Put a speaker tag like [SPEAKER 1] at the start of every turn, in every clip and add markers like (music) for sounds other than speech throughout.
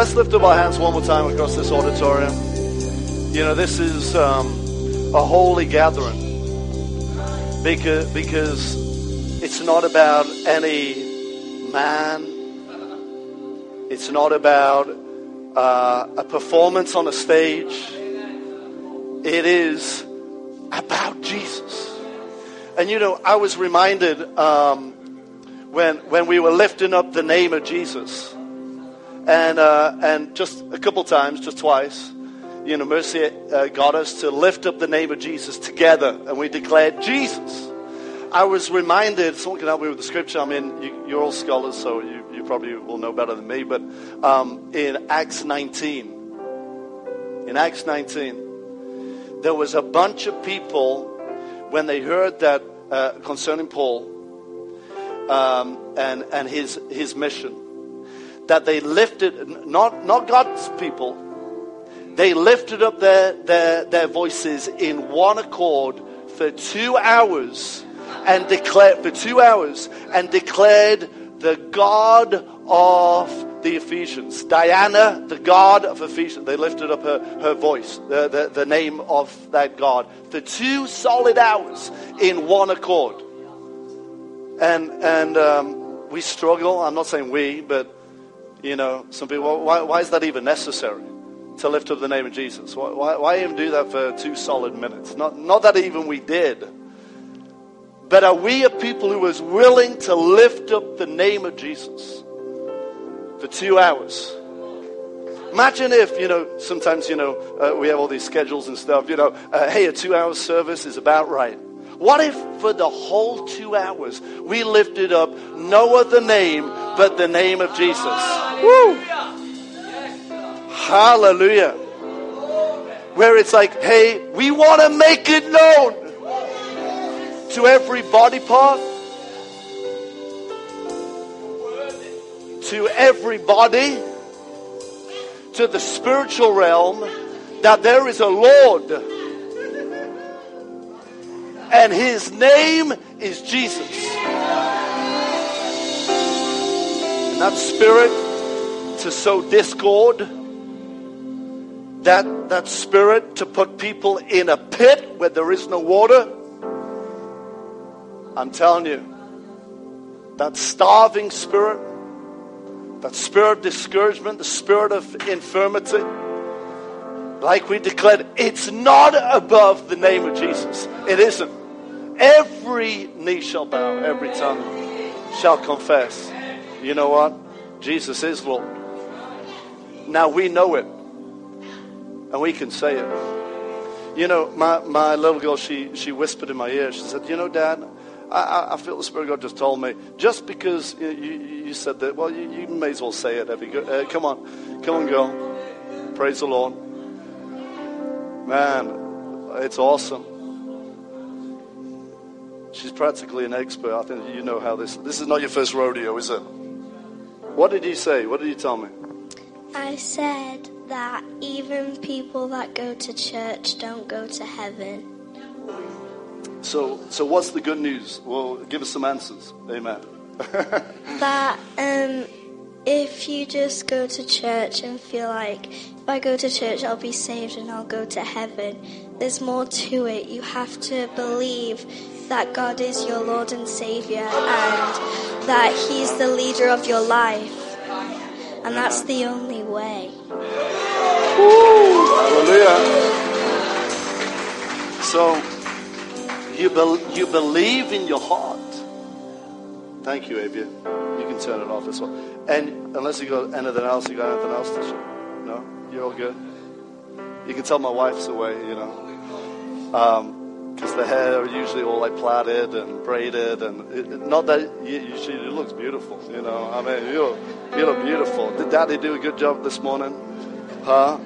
[SPEAKER 1] Let's lift up our hands one more time across this auditorium. You know, this is um, a holy gathering because, because it's not about any man. It's not about uh, a performance on a stage. It is about Jesus. And you know, I was reminded um, when when we were lifting up the name of Jesus, and uh, and just a couple times, just twice, you know, Mercy uh, got us to lift up the name of Jesus together, and we declared Jesus. I was reminded, someone can help me with the scripture. I mean, you, are all scholars, so you, you, probably will know better than me. But um, in Acts 19, in Acts 19, there was a bunch of people when they heard that uh, concerning Paul um, and, and his, his mission, that they lifted, not, not God's people, they lifted up their, their, their voices in one accord for two hours and declared for two hours and declared the God of the Ephesians. Diana, the God of Ephesians. They lifted up her, her voice, the, the, the name of that God, for two solid hours in one accord. And, and um, we struggle. I'm not saying we, but, you know, some people, why, why is that even necessary? To lift up the name of Jesus. Why, why, why even do that for two solid minutes? Not, not that even we did. But are we a people who is willing to lift up the name of Jesus for two hours? Imagine if, you know, sometimes, you know, uh, we have all these schedules and stuff, you know, uh, hey, a two hour service is about right. What if for the whole two hours we lifted up no other name but the name of Jesus? Woo! Hallelujah. Where it's like, hey, we want to make it known to every body part, to every body, to the spiritual realm, that there is a Lord. And his name is Jesus. And that spirit to sow discord, that, that spirit to put people in a pit where there is no water I'm telling you, that starving spirit, that spirit of discouragement, the spirit of infirmity, like we declared, it's not above the name of Jesus. It isn't. Every knee shall bow, every tongue shall confess. You know what? Jesus is Lord. Now we know it, and we can say it. You know, my, my little girl, she, she whispered in my ear, she said, You know, Dad, I, I, feel the Spirit of God just told me, just because you, you said that, well, you, you, may as well say it. Every, uh, come on. Come on, girl. Praise the Lord. Man, it's awesome. She's practically an expert. I think you know how this. This is not your first rodeo, is it? What did you say? What did you tell me?
[SPEAKER 2] I said that even people that go to church don't go to heaven.
[SPEAKER 1] So, so what's the good news? Well, give us some answers. Amen. (laughs)
[SPEAKER 2] that um, if you just go to church and feel like if I go to church, I'll be saved and I'll go to heaven. There's more to it. You have to believe that God is your Lord and Savior and that He's the leader of your life. And that's the only way.
[SPEAKER 1] Hallelujah. So, you, be, you believe in your heart. Thank you, Avia. You can turn it off as well. And unless you got anything else, you got anything else? No? You're all good? You can tell my wife's away, you know. Um, Because the hair are usually all like plaited and braided. And it, not that you, you, she looks beautiful, you know. I mean, you, you look beautiful. Did daddy do a good job this morning? Huh?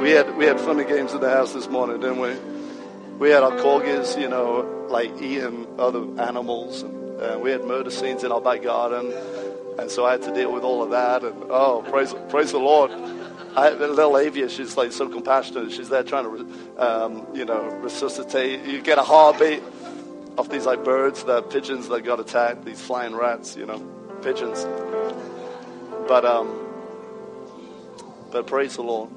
[SPEAKER 1] We had, we had funny games in the house this morning, didn't we? we had our corgis, you know, like eating other animals, and uh, we had murder scenes in our back garden, and so I had to deal with all of that. And oh, praise, praise the Lord! I, little Avia, she's like so compassionate. She's there trying to, um, you know, resuscitate. You get a heartbeat of these like birds, the pigeons that got attacked, these flying rats, you know, pigeons. But um, But praise the Lord.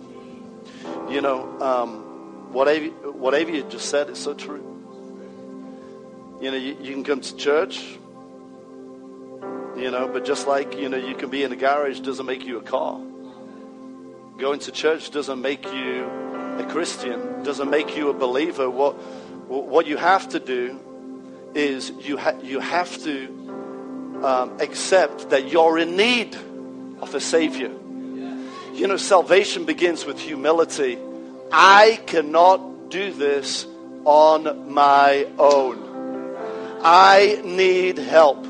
[SPEAKER 1] You know, um, what whatever, whatever you just said is so true. You know, you, you can come to church, you know, but just like, you know, you can be in a garage doesn't make you a car. Going to church doesn't make you a Christian, doesn't make you a believer. What, what you have to do is you, ha- you have to um, accept that you're in need of a Savior. You know, salvation begins with humility. I cannot do this on my own. I need help.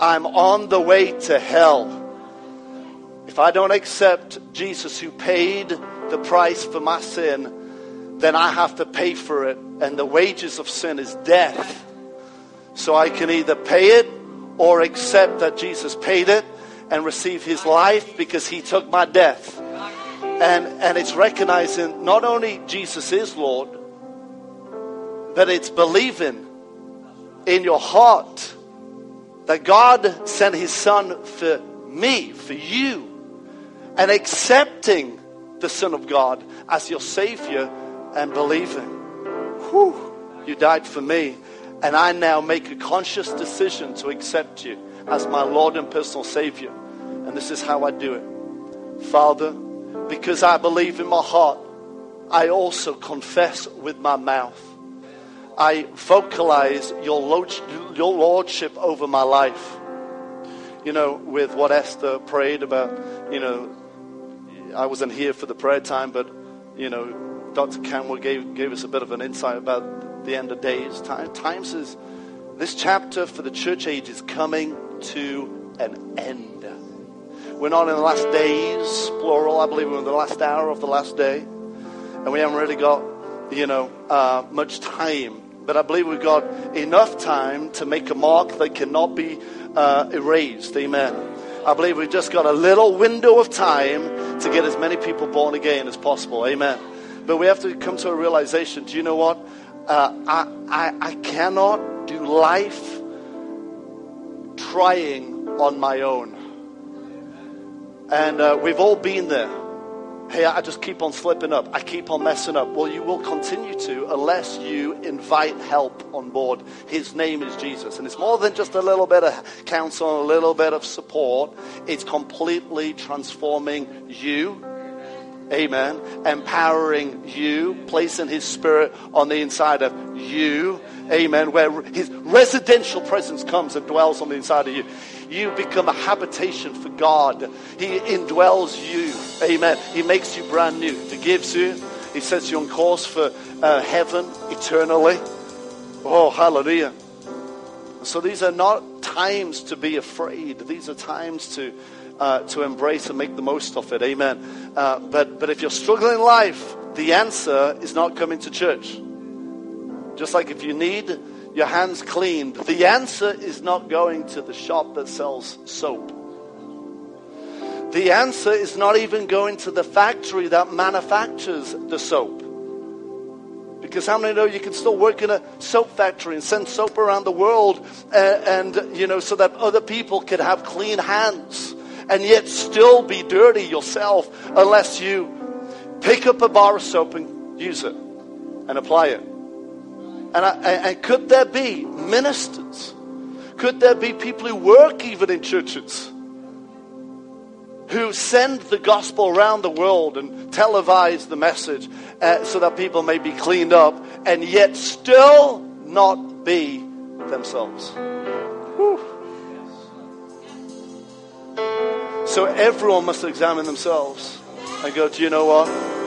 [SPEAKER 1] I'm on the way to hell. If I don't accept Jesus who paid the price for my sin, then I have to pay for it. And the wages of sin is death. So I can either pay it or accept that Jesus paid it and receive his life because he took my death. And, and it's recognizing not only Jesus is Lord, but it's believing in your heart that God sent his son for me, for you, and accepting the Son of God as your Savior and believing. Whew, you died for me, and I now make a conscious decision to accept you as my Lord and personal Savior. And this is how I do it. Father, because I believe in my heart, I also confess with my mouth. I vocalize your, your Lordship over my life. You know, with what Esther prayed about, you know, I wasn't here for the prayer time, but, you know, Dr. Campbell gave, gave us a bit of an insight about the end of days. Time, times is, this chapter for the church age is coming to an end. We're not in the last days, plural. I believe we're in the last hour of the last day. And we haven't really got, you know, uh, much time. But I believe we've got enough time to make a mark that cannot be uh, erased. Amen. I believe we've just got a little window of time to get as many people born again as possible. Amen. But we have to come to a realization. Do you know what? Uh, I, I, I cannot do life trying on my own. And uh, we've all been there. Hey, I just keep on slipping up. I keep on messing up. Well, you will continue to unless you invite help on board. His name is Jesus. And it's more than just a little bit of counsel, and a little bit of support. It's completely transforming you. Amen. Empowering you, placing His Spirit on the inside of you. Amen. Where His residential presence comes and dwells on the inside of you you become a habitation for God. He indwells you. Amen. He makes you brand new. He gives you. He sets you on course for uh, heaven eternally. Oh, hallelujah. So these are not times to be afraid. These are times to uh, to embrace and make the most of it. Amen. Uh, but but if you're struggling in life, the answer is not coming to church. Just like if you need your hands cleaned. The answer is not going to the shop that sells soap. The answer is not even going to the factory that manufactures the soap. Because how many know you can still work in a soap factory and send soap around the world and, and you know, so that other people can have clean hands and yet still be dirty yourself unless you pick up a bar of soap and use it and apply it. And, I, and could there be ministers? Could there be people who work even in churches who send the gospel around the world and televise the message uh, so that people may be cleaned up and yet still not be themselves? Whew. So everyone must examine themselves and go, do you know what?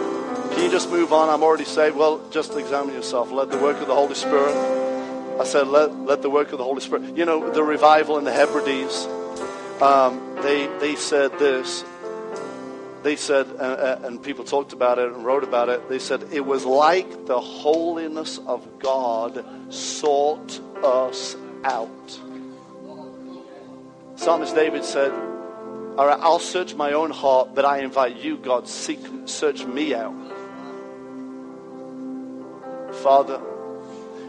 [SPEAKER 1] Can you just move on? I'm already saved. Well, just examine yourself. Let the work of the Holy Spirit. I said, let, let the work of the Holy Spirit. You know, the revival in the Hebrides, um, they, they said this. They said, uh, uh, and people talked about it and wrote about it. They said, it was like the holiness of God sought us out. Psalmist David said, all right, I'll search my own heart, but I invite you, God, seek, search me out. Father,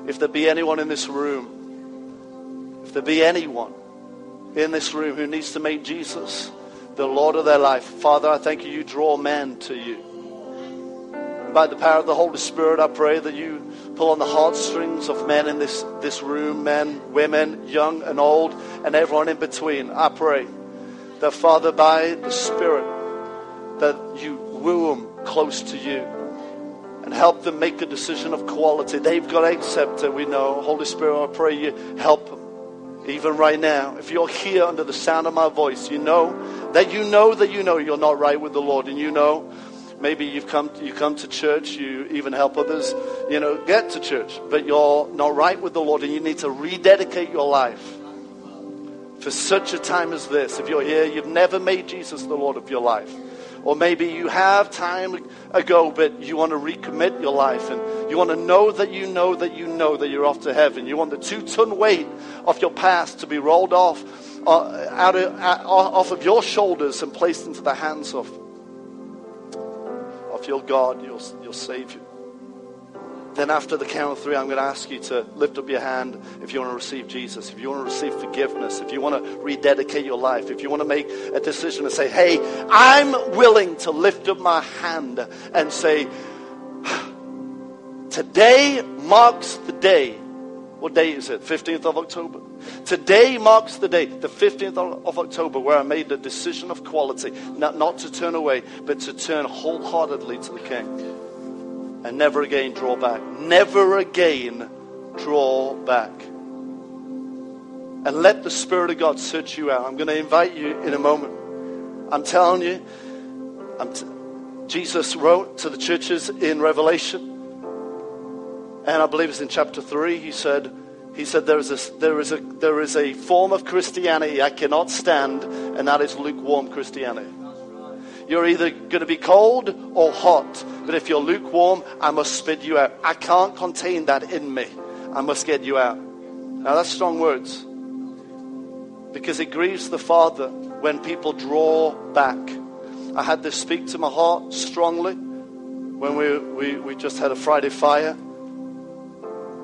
[SPEAKER 1] if there be anyone in this room, if there be anyone in this room who needs to make Jesus the Lord of their life. Father, I thank you, you draw men to you. By the power of the Holy Spirit, I pray that you pull on the heartstrings of men in this, this room, men, women, young and old, and everyone in between. I pray that, Father, by the Spirit, that you woo them close to you and help them make a decision of quality. They've got to accept it, we know. Holy Spirit, I pray you help them. Even right now, if you're here under the sound of my voice, you know that you know that you know you're not right with the Lord, and you know maybe you've come you come to church, you even help others, you know, get to church, but you're not right with the Lord, and you need to rededicate your life for such a time as this. If you're here, you've never made Jesus the Lord of your life. Or maybe you have time ago, but you want to recommit your life and you want to know that you know that you know that you're off to heaven. You want the two ton weight of your past to be rolled off uh, out of, uh, off of your shoulders and placed into the hands of, of your God, your, your Savior. Then, after the count of three, I'm going to ask you to lift up your hand if you want to receive Jesus, if you want to receive forgiveness, if you want to rededicate your life, if you want to make a decision and say, Hey, I'm willing to lift up my hand and say, (sighs) Today marks the day. What day is it? 15th of October. Today marks the day, the 15th of October, where I made the decision of quality, not, not to turn away, but to turn wholeheartedly to the King and never again draw back. Never again draw back. And let the Spirit of God search you out. I'm going to invite you in a moment. I'm telling you, I'm t- Jesus wrote to the churches in Revelation, and I believe it's in chapter 3. He said, he said there is, a, there, is a, there is a form of Christianity I cannot stand, and that is lukewarm Christianity. You're either going to be cold or hot. But if you're lukewarm, I must spit you out. I can't contain that in me. I must get you out. Now, that's strong words. Because it grieves the Father when people draw back. I had this speak to my heart strongly when we, we, we just had a Friday fire.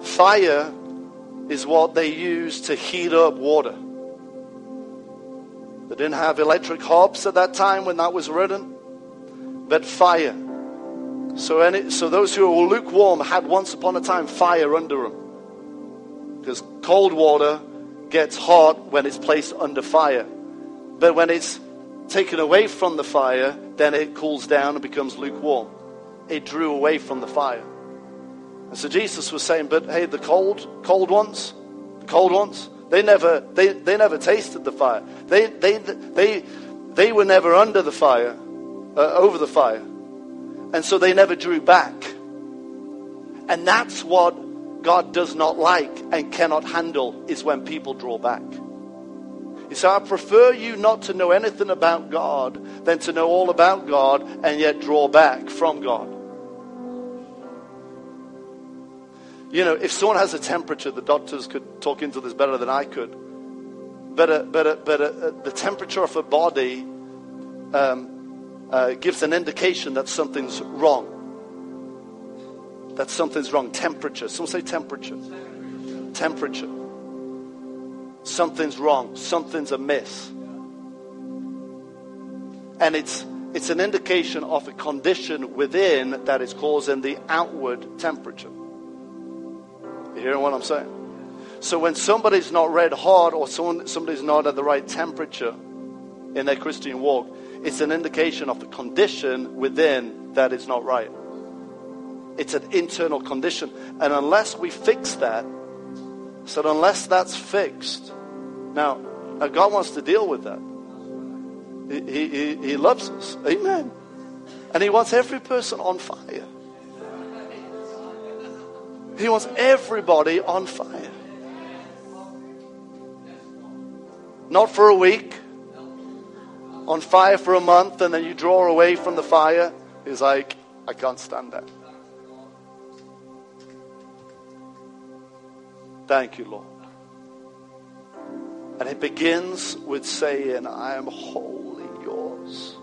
[SPEAKER 1] Fire is what they use to heat up water. They didn't have electric hobs at that time when that was written, but fire. So, any, so those who were lukewarm had once upon a time fire under them. Because cold water gets hot when it's placed under fire. But when it's taken away from the fire, then it cools down and becomes lukewarm. It drew away from the fire. And so Jesus was saying, but hey, the cold, cold ones, the cold ones, they never, they, they never tasted the fire. They, they, they, they were never under the fire, uh, over the fire. And so they never drew back. And that's what God does not like and cannot handle is when people draw back. You say, I prefer you not to know anything about God than to know all about God and yet draw back from God. You know, if someone has a temperature, the doctors could talk into this better than I could. But, but, but the temperature of a body um, uh, gives an indication that something's wrong. That something's wrong. Temperature. Someone say temperature. Temperature. Something's wrong. Something's amiss. And it's, it's an indication of a condition within that is causing the outward temperature. You hearing what I'm saying? So when somebody's not red hot or someone, somebody's not at the right temperature in their Christian walk, it's an indication of the condition within that is not right. It's an internal condition. And unless we fix that, so unless that's fixed, now, God wants to deal with that. He, he, he loves us. Amen. And He wants every person on fire. He wants everybody on fire. Not for a week, on fire for a month, and then you draw away from the fire. He's like, I can't stand that. Thank you, Lord. And it begins with saying, I am wholly yours.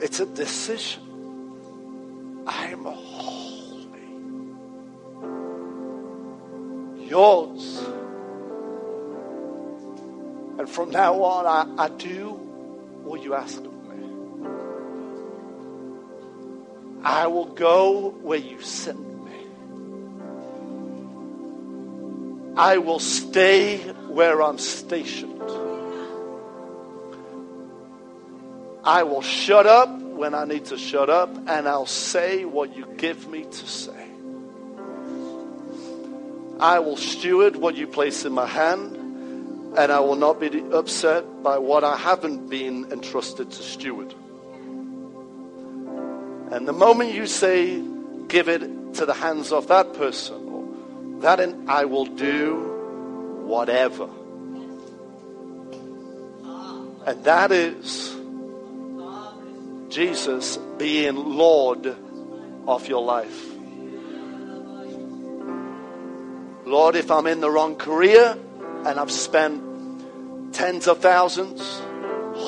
[SPEAKER 1] It's a decision. I'm holy. Yours. And from now on, I, I do what you ask of me. I will go where you send me. I will stay where I'm stationed. I will shut up when I need to shut up, and I'll say what you give me to say. I will steward what you place in my hand, and I will not be upset by what I haven't been entrusted to steward. And the moment you say, give it to the hands of that person, or that in, I will do whatever. And that is Jesus being Lord of your life. Lord, if I'm in the wrong career and I've spent tens of thousands,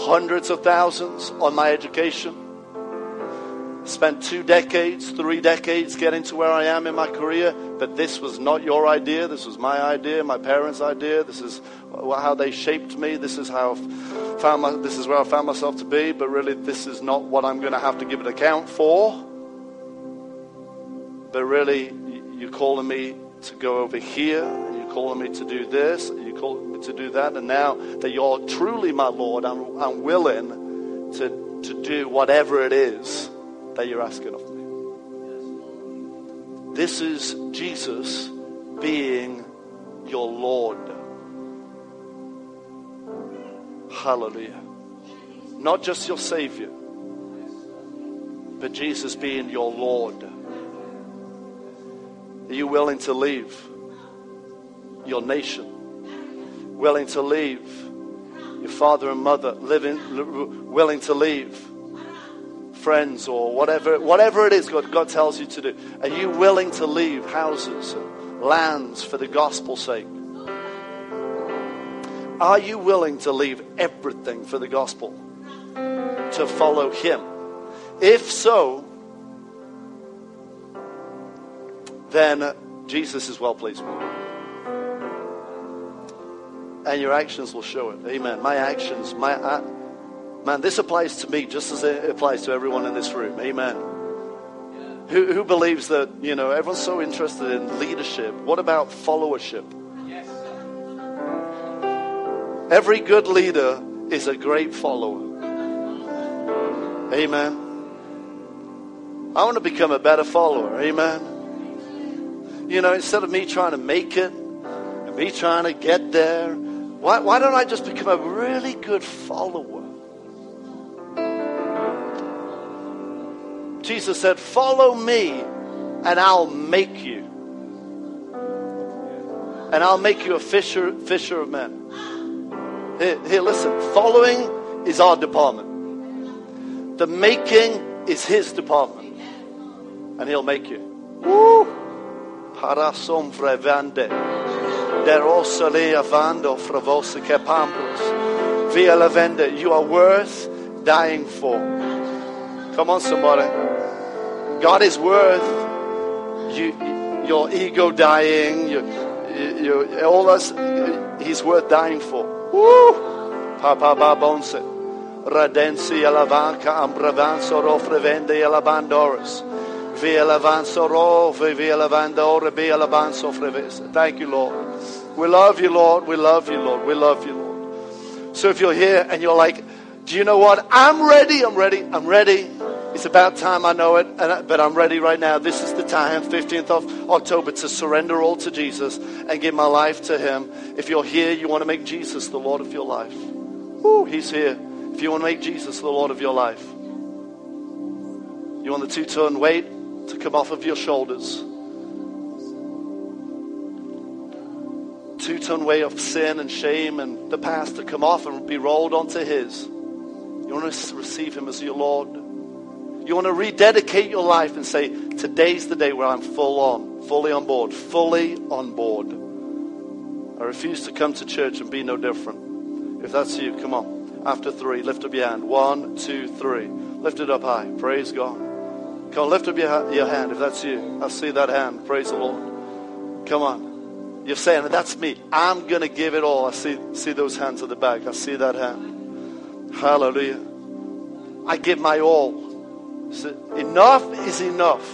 [SPEAKER 1] hundreds of thousands on my education, spent two decades, three decades getting to where I am in my career, but this was not your idea. This was my idea, my parents' idea. This is how they shaped me. This is how I found my, this is where I found myself to be. But really, this is not what I'm going to have to give an account for. But really, you're calling me to go over here, and you're calling me to do this, and you're calling me to do that. And now that you're truly my Lord, I'm, I'm willing to, to do whatever it is that you're asking of. This is Jesus being your Lord. Hallelujah. Not just your Savior, but Jesus being your Lord. Are you willing to leave your nation? Willing to leave your father and mother? Living, willing to leave friends or whatever, whatever it is God, God tells you to do. Are you willing to leave houses and lands for the gospel's sake? Are you willing to leave everything for the gospel to follow Him? If so, then Jesus is well pleased with you. And your actions will show it. Amen. My actions, my uh, man, this applies to me just as it applies to everyone in this room. Amen. Who, who believes that, you know, everyone's so interested in leadership. What about followership? Yes. Every good leader is a great follower. Amen. I want to become a better follower. Amen. You know, instead of me trying to make it and me trying to get there, why, why don't I just become a really good follower? Jesus said, Follow me, and I'll make you. And I'll make you a fisher, fisher of men. Here, here, listen. Following is our department. The making is his department. And he'll make you. Woo! Parasom frevande. Der osalea vando. Via lavenda. You are worth dying for. Come on, somebody. God is worth you, your ego dying, your, your, all this. He's worth dying for. Woo! Papa babonse. Radensi alavanca ambravanso rofrevende alabandoris. Via lavanso rove, via lavandore, via lavanso frevese. Thank you, Lord. We love you, Lord. We love you, Lord. We love you, Lord. So if you're here and you're like, do you know what? I'm ready. I'm ready. I'm ready. It's about time, I know it, but I'm ready right now. This is the time, 15th of October, to surrender all to Jesus and give my life to Him. If you're here, you want to make Jesus the Lord of your life. Woo, He's here. If you want to make Jesus the Lord of your life, you want the two ton weight to come off of your shoulders. Two ton weight of sin and shame and the past to come off and be rolled onto His. You want to receive Him as your Lord. You want to rededicate your life and say, today's the day where I'm full on, fully on board, fully on board. I refuse to come to church and be no different. If that's you, come on. After three, lift up your hand. One, two, three. Lift it up high. Praise God. Come on, lift up your, your hand if that's you. I see that hand. Praise the Lord. Come on. You're saying, that's me. I'm going to give it all. I see, see those hands at the back. I see that hand. Hallelujah. I give my all. So enough is enough.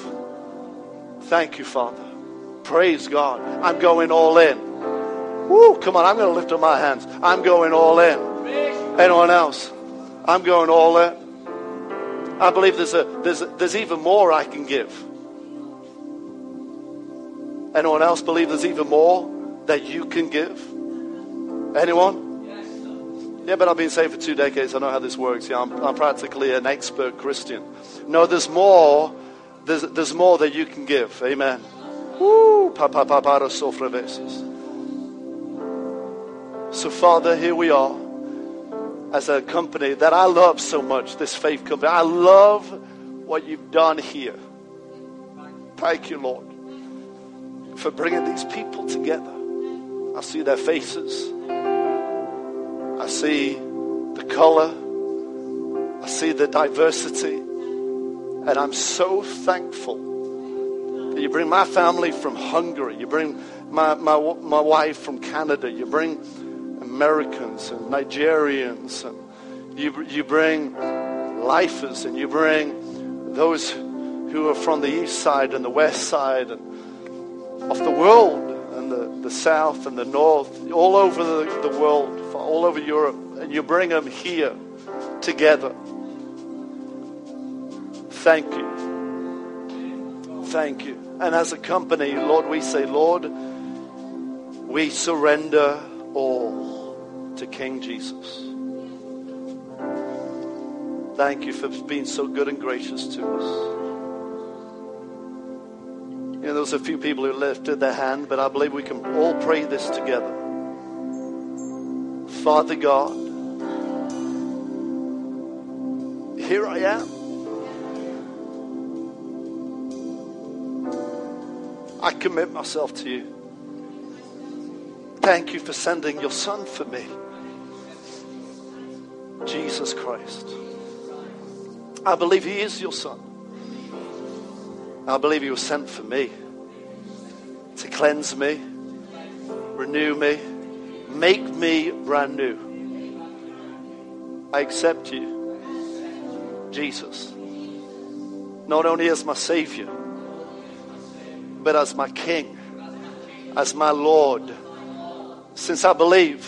[SPEAKER 1] Thank you, Father. Praise God. I'm going all in. Woo, come on, I'm going to lift up my hands. I'm going all in. Anyone else? I'm going all in. I believe there's, a, there's, a, there's even more I can give. Anyone else believe there's even more that you can give? Anyone? Yeah, but I've been saved for two decades. I know how this works. Yeah, I'm, I'm practically an expert Christian. No, there's more. There's, there's more that you can give. Amen. Woo! So, Father, here we are as a company that I love so much, this faith company. I love what you've done here. Thank you, Lord, for bringing these people together. I see their faces. I see the color. I see the diversity. And I'm so thankful that you bring my family from Hungary. You bring my, my, my wife from Canada. You bring Americans and Nigerians. And you, you bring lifers and you bring those who are from the east side and the west side and of the world and the, the south and the north, all over the, the world, all over Europe, and you bring them here together. Thank you. Thank you. And as a company, Lord, we say, Lord, we surrender all to King Jesus. Thank you for being so good and gracious to us. You know, there's a few people who lifted their hand, but I believe we can all pray this together. Father God, here I am. I commit myself to you. Thank you for sending your son for me. Jesus Christ. I believe he is your son. I believe He was sent for me to cleanse me, renew me, make me brand new. I accept you, Jesus, not only as my Savior, but as my King, as my Lord. Since I believe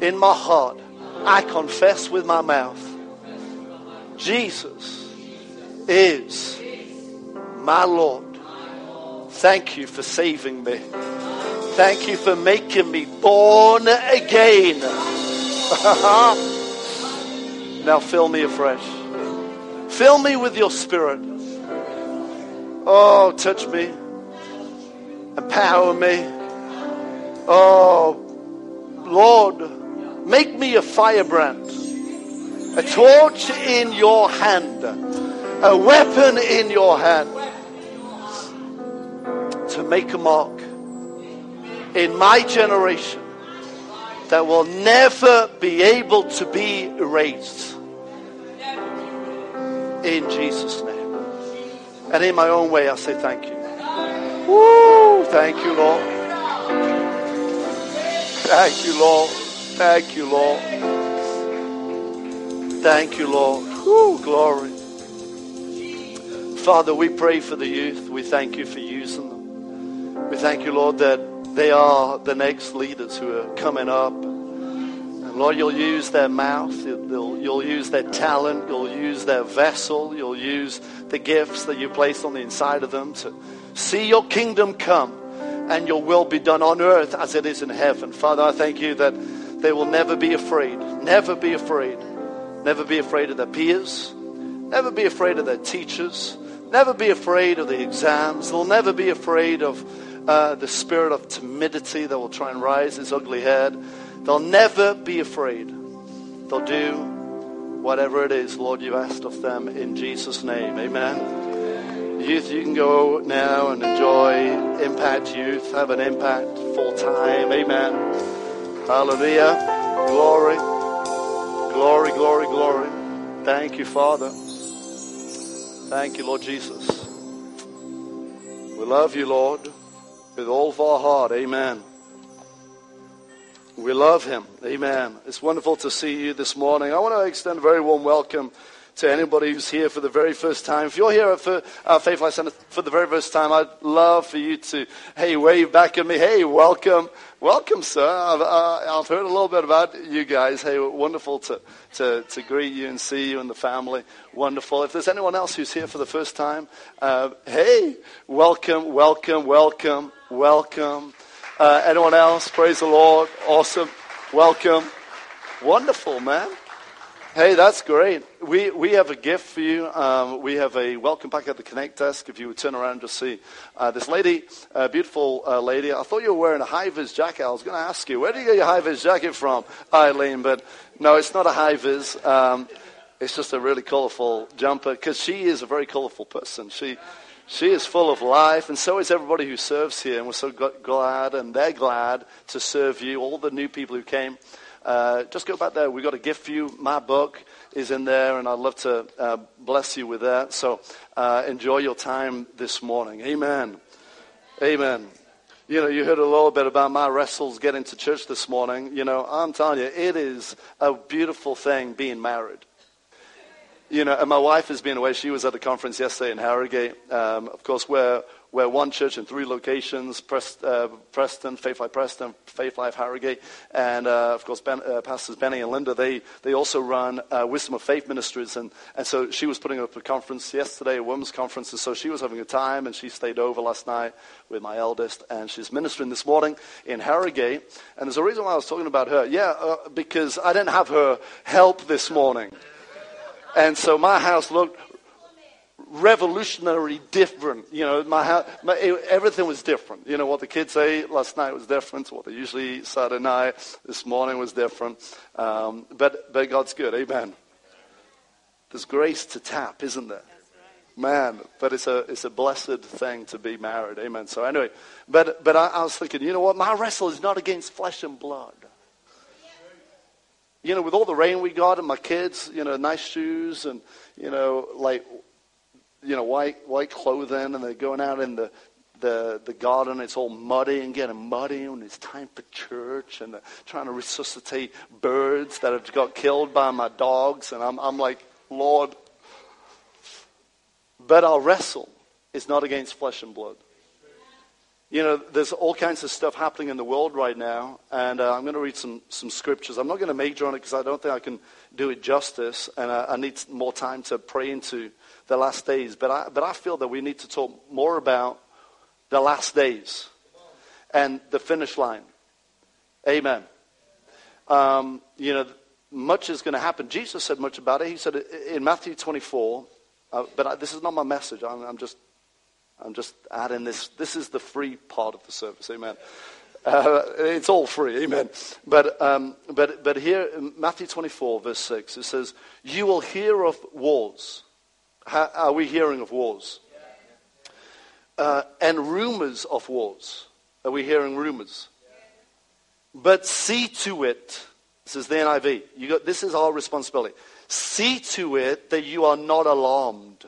[SPEAKER 1] in my heart, I confess with my mouth, Jesus is my Lord, thank you for saving me. Thank you for making me born again. (laughs) now fill me afresh. Fill me with your spirit. Oh, touch me. Empower me. Oh, Lord, make me a firebrand, a torch in your hand, a weapon in your hand make a mark in my generation that will never be able to be erased. In Jesus' name. And in my own way, I say thank you. Woo! Thank you, Lord. Thank you, Lord. Thank you, Lord. Thank you, Lord. Woo! Glory. Father, we pray for the youth. We thank you for using. We thank you, Lord, that they are the next leaders who are coming up. And Lord, you'll use their mouth, you'll, you'll use their talent, you'll use their vessel, you'll use the gifts that you placed on the inside of them to see your kingdom come and your will be done on earth as it is in heaven. Father, I thank you that they will never be afraid, never be afraid, never be afraid of their peers, never be afraid of their teachers, never be afraid of the exams, they'll never be afraid of uh, the spirit of timidity that will try and rise its ugly head. They'll never be afraid. They'll do whatever it is, Lord, you've asked of them in Jesus' name. Amen. Youth, you can go now and enjoy Impact Youth, have an impact full time. Amen. Hallelujah. Glory. Glory, glory, glory. Thank you, Father. Thank you, Lord Jesus. We love you, Lord. With all of our heart. Amen. We love him. Amen. It's wonderful to see you this morning. I want to extend a very warm welcome to anybody who's here for the very first time. If you're here for our Faith Life Center for the very first time, I'd love for you to, hey, wave back at me. Hey, welcome. Welcome, sir. I've, uh, I've heard a little bit about you guys. Hey, wonderful to, to, to greet you and see you and the family. Wonderful. If there's anyone else who's here for the first time, uh, hey, welcome, welcome, welcome, welcome. Uh, anyone else? Praise the Lord. Awesome. Welcome. Wonderful, man. Hey, that's great. We, we have a gift for you. Um, we have a welcome pack at the Connect desk. If you would turn around and just see uh, this lady, a beautiful uh, lady. I thought you were wearing a high vis jacket. I was going to ask you, where do you get your high vis jacket from, Eileen? But no, it's not a high vis. Um, it's just a really colorful jumper because she is a very colorful person. She, she is full of life, and so is everybody who serves here. And we're so glad, and they're glad to serve you, all the new people who came. Uh, just go back there. We've got a gift for you. My book is in there, and I'd love to uh, bless you with that. So uh, enjoy your time this morning. Amen. Amen. You know, you heard a little bit about my wrestles getting to church this morning. You know, I'm telling you, it is a beautiful thing being married. You know, and my wife has been away. She was at a conference yesterday in Harrogate. Um, of course, where we're one church in three locations, Prest, uh, Preston, Faith Life Preston, Faith Life Harrogate, and uh, of course ben, uh, Pastors Benny and Linda, they, they also run uh, Wisdom of Faith Ministries, and, and so she was putting up a conference yesterday, a women's conference, and so she was having a time, and she stayed over last night with my eldest, and she's ministering this morning in Harrogate, and there's a reason why I was talking about her. Yeah, uh, because I didn't have her help this morning. And so my house looked revolutionary different. You know, my, my, everything was different. You know, what the kids ate last night was different. What they usually eat Saturday night, this morning was different. Um, but, but God's good. Amen. There's grace to tap, isn't there? Man, but it's a, it's a blessed thing to be married. Amen. So anyway, but, but I, I was thinking, you know what? My wrestle is not against flesh and blood you know, with all the rain we got and my kids, you know, nice shoes and, you know, like you know, white white clothing, and they're going out in the the the garden. It's all muddy and getting muddy, and it's time for church, and trying to resuscitate birds that have got killed by my dogs, and I'm I'm like, Lord. But our wrestle is not against flesh and blood. You know, there's all kinds of stuff happening in the world right now, and uh, I'm going to read some, some scriptures. I'm not going to major on it because I don't think I can do it justice, and uh, I need more time to pray into the last days. But I, but I feel that we need to talk more about the last days and the finish line. Amen. Um, you know, much is going to happen. Jesus said much about it. He said in Matthew 24, uh, but I, this is not my message. I'm, I'm, just, I'm just adding this. This is the free part of the service. Amen. Uh, it's all free, amen. But, um, but, but here, Matthew 24, verse 6, it says, You will hear of wars how are we hearing of wars? Uh, and rumors of wars. Are we hearing rumors? But see to it, this is the NIV. You got, this is our responsibility. See to it that you are not alarmed.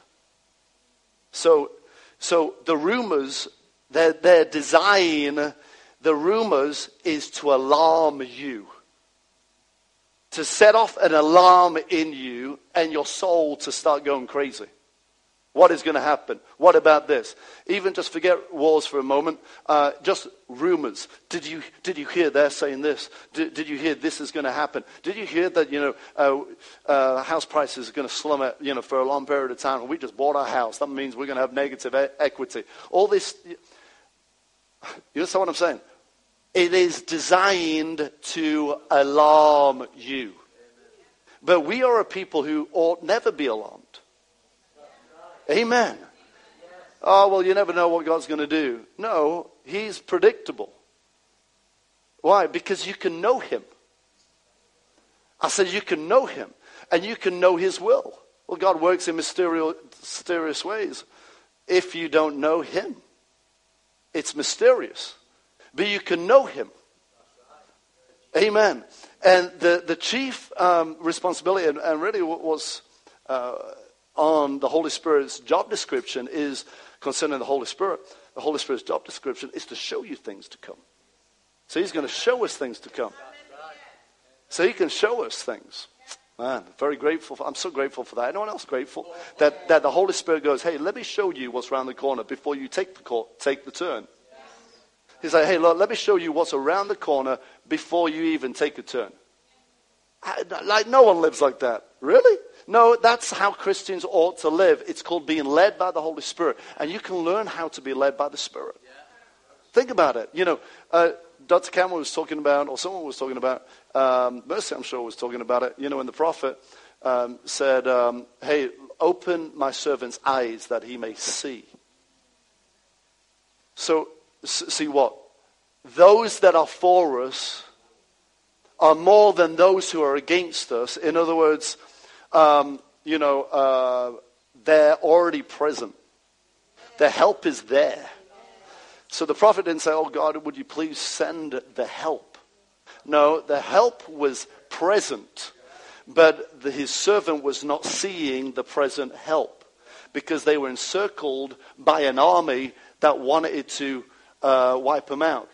[SPEAKER 1] So, so the rumors, their, their design, the rumors is to alarm you to set off an alarm in you and your soul to start going crazy. What is going to happen? What about this? Even just forget wars for a moment. Uh, just rumors. Did you, did you hear they're saying this? Did, did you hear this is going to happen? Did you hear that, you know, uh, uh, house prices are going to slum it, you know, for a long period of time we just bought our house. That means we're going to have negative e- equity. All this, (sighs) you understand what I'm saying? It is designed to alarm you. But we are a people who ought never be alarmed. Amen. Oh, well, you never know what God's going to do. No, He's predictable. Why? Because you can know Him. I said you can know Him and you can know His will. Well, God works in mysterious, ways. If you don't know Him, it's mysterious but you can know him. Amen. And the, the chief um, responsibility, and, and, really what was uh, on the Holy Spirit's job description, is concerning the Holy Spirit, the Holy Spirit's job description is to show you things to come. So he's going to show us things to come. So he can show us things. Man, very grateful. For, I'm so grateful for that. Anyone else grateful that, that the Holy Spirit goes, hey, let me show you what's around the corner before you take the, take the turn. He's like, hey, look, let me show you what's around the corner before you even take a turn. Like, no one lives like that. Really? No, that's how Christians ought to live. It's called being led by the Holy Spirit. And you can learn how to be led by the Spirit. Think about it. You know, uh, Dr. Cameron was talking about, or someone was talking about, um, Mercy, I'm sure, was talking about it. You know, when the prophet um, said, um, Hey, open my servant's eyes that he may see. So, see what? Those that are for us are more than those who are against us. In other words, um, you know, uh, they're already present. The help is there. So the prophet didn't say, Oh God, would you please send the help? No, the help was present, but the, his servant was not seeing the present help because they were encircled by an army that wanted to uh, wipe them out.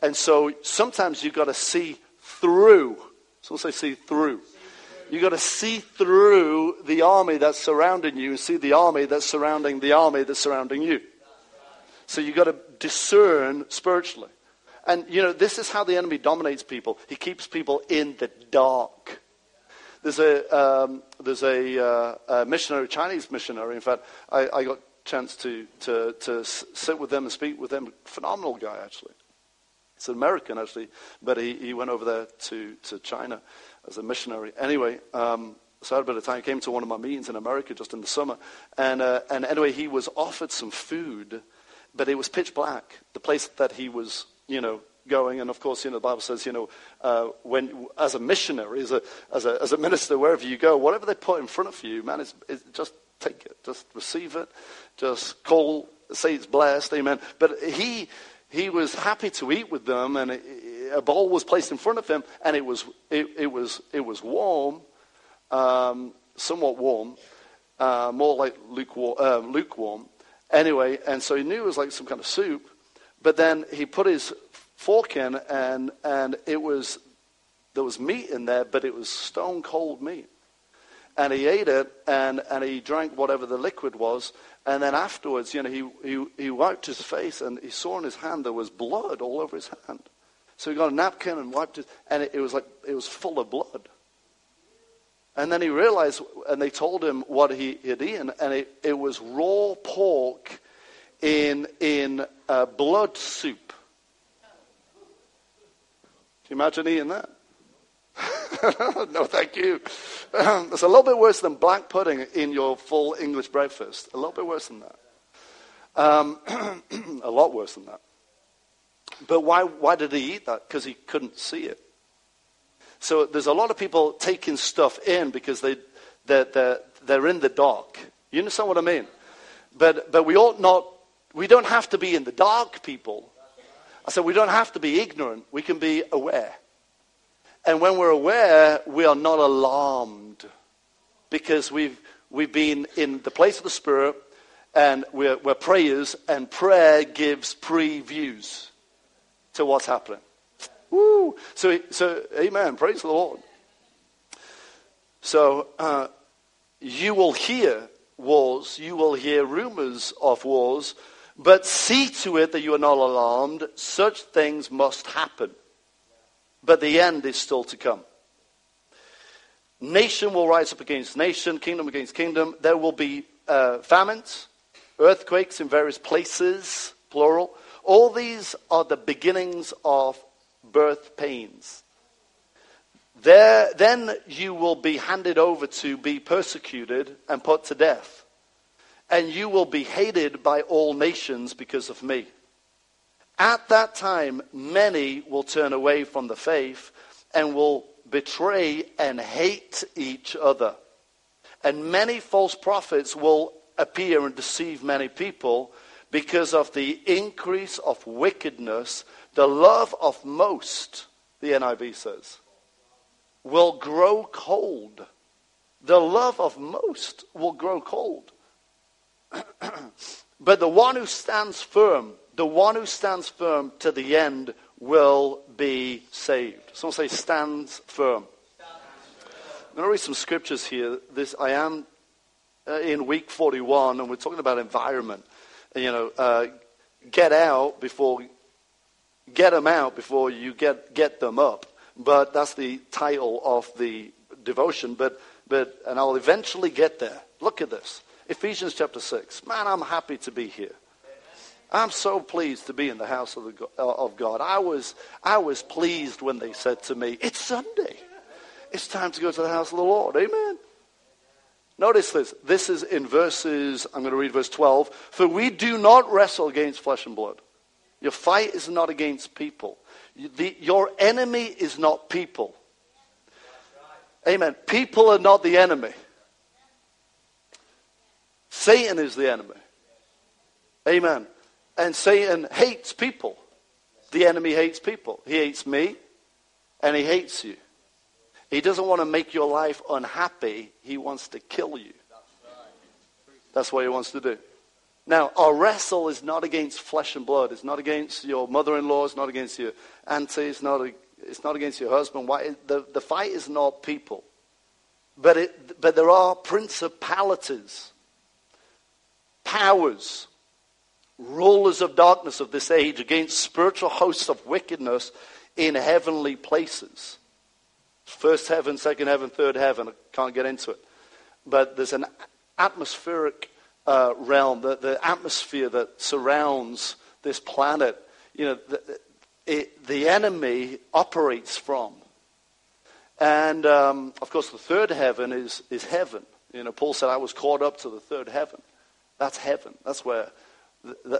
[SPEAKER 1] And so sometimes you've got to see through. Someone say, see through. You've got to see through the army that's surrounding you and see the army that's surrounding the army that's surrounding you. So you've got to discern spiritually. And, you know, this is how the enemy dominates people. He keeps people in the dark. There's a, um, there's a, uh, a, missionary, Chinese missionary. In fact, I, I got a chance to, to, to sit with them and speak with them. Phenomenal guy, actually. He's an American, actually, but he, he went over there to, to China as a missionary. Anyway, um, so I had a bit of time. Came to one of my meetings in America just in the summer. And, uh, and anyway, he was offered some food, but it was pitch black, the place that he was, you know, going. And of course, you know, the Bible says, you know, uh, when, as a missionary, as a, as, a, as a minister, wherever you go, whatever they put in front of you, man, it's, it's just take it. Just receive it. Just call, say it's blessed. Amen. But he, he was happy to eat with them, and a bowl was placed in front of him, and it was, it, it was, it was warm, um, somewhat warm, uh, more like lukewarm, uh, lukewarm. Anyway, and so he knew it was like some kind of soup, but then he put his fork in, and, and it was, there was meat in there, but it was stone cold meat. And he ate it, and, and he drank whatever the liquid was, and then afterwards, you know, he, he, he wiped his face and he saw in his hand there was blood all over his hand. So he got a napkin and wiped it, and it, it was like it was full of blood. And then he realized, and they told him what he had eaten, and it, it was raw pork in, in uh, blood soup. Can you imagine eating that? (laughs) no, thank you. Um, it's a little bit worse than black pudding in your full English breakfast. A little bit worse than that. Um, (clears throat) a lot worse than that. But why, why did he eat that? Because he couldn't see it. So there's a lot of people taking stuff in because they, they're, they're, they're in the dark. You understand what I mean? But, but we ought not, we don't have to be in the dark, people. I said we don't have to be ignorant. We can be aware. And when we're aware, we are not alarmed because we've, we've been in the place of the Spirit and we're, we're prayers, and prayer gives previews to what's happening. Woo! So, so amen. Praise the Lord. So, uh, you will hear wars, you will hear rumors of wars, but see to it that you are not alarmed. Such things must happen. But the end is still to come. Nation will rise up against nation, kingdom against kingdom. There will be uh, famines, earthquakes in various places, plural. All these are the beginnings of birth pains. There, then you will be handed over to be persecuted and put to death. And you will be hated by all nations because of me. At that time, many will turn away from the faith and will betray and hate each other. And many false prophets will appear and deceive many people because of the increase of wickedness. The love of most, the NIV says, will grow cold. The love of most will grow cold. (clears throat) But the one who stands firm, the one who stands firm to the end will be saved. Someone say stands firm. I'm going to read some scriptures here. This I am uh, in week 41, and we're talking about environment. You know, uh, get out before, get them out before you get get them up. But that's the title of the devotion. But but and I'll eventually get there. Look at this, Ephesians chapter six. Man, I'm happy to be here. I'm so pleased to be in the house of, the, uh, of God. I was, I was pleased when they said to me, It's Sunday. It's time to go to the house of the Lord. Amen. Notice this. This is in verses, I'm going to read verse 12. For we do not wrestle against flesh and blood. Your fight is not against people. The, your enemy is not people. Amen. People are not the enemy. Satan is the enemy. Amen. And Satan hates people. The enemy hates people. He hates me and he hates you. He doesn't want to make your life unhappy. He wants to kill you. That's what he wants to do. Now, our wrestle is not against flesh and blood. It's not against your mother-in-law. It's not against your auntie. It's not, it's not against your husband. Why? The, the fight is not people. But, it, but there are principalities, powers, rulers of darkness of this age against spiritual hosts of wickedness in heavenly places. First heaven, second heaven, third heaven. I can't get into it. But there's an atmospheric uh, realm, the, the atmosphere that surrounds this planet, you know, the, it, the enemy operates from. And um, of course, the third heaven is, is heaven. You know, Paul said, I was caught up to the third heaven. That's heaven. That's where,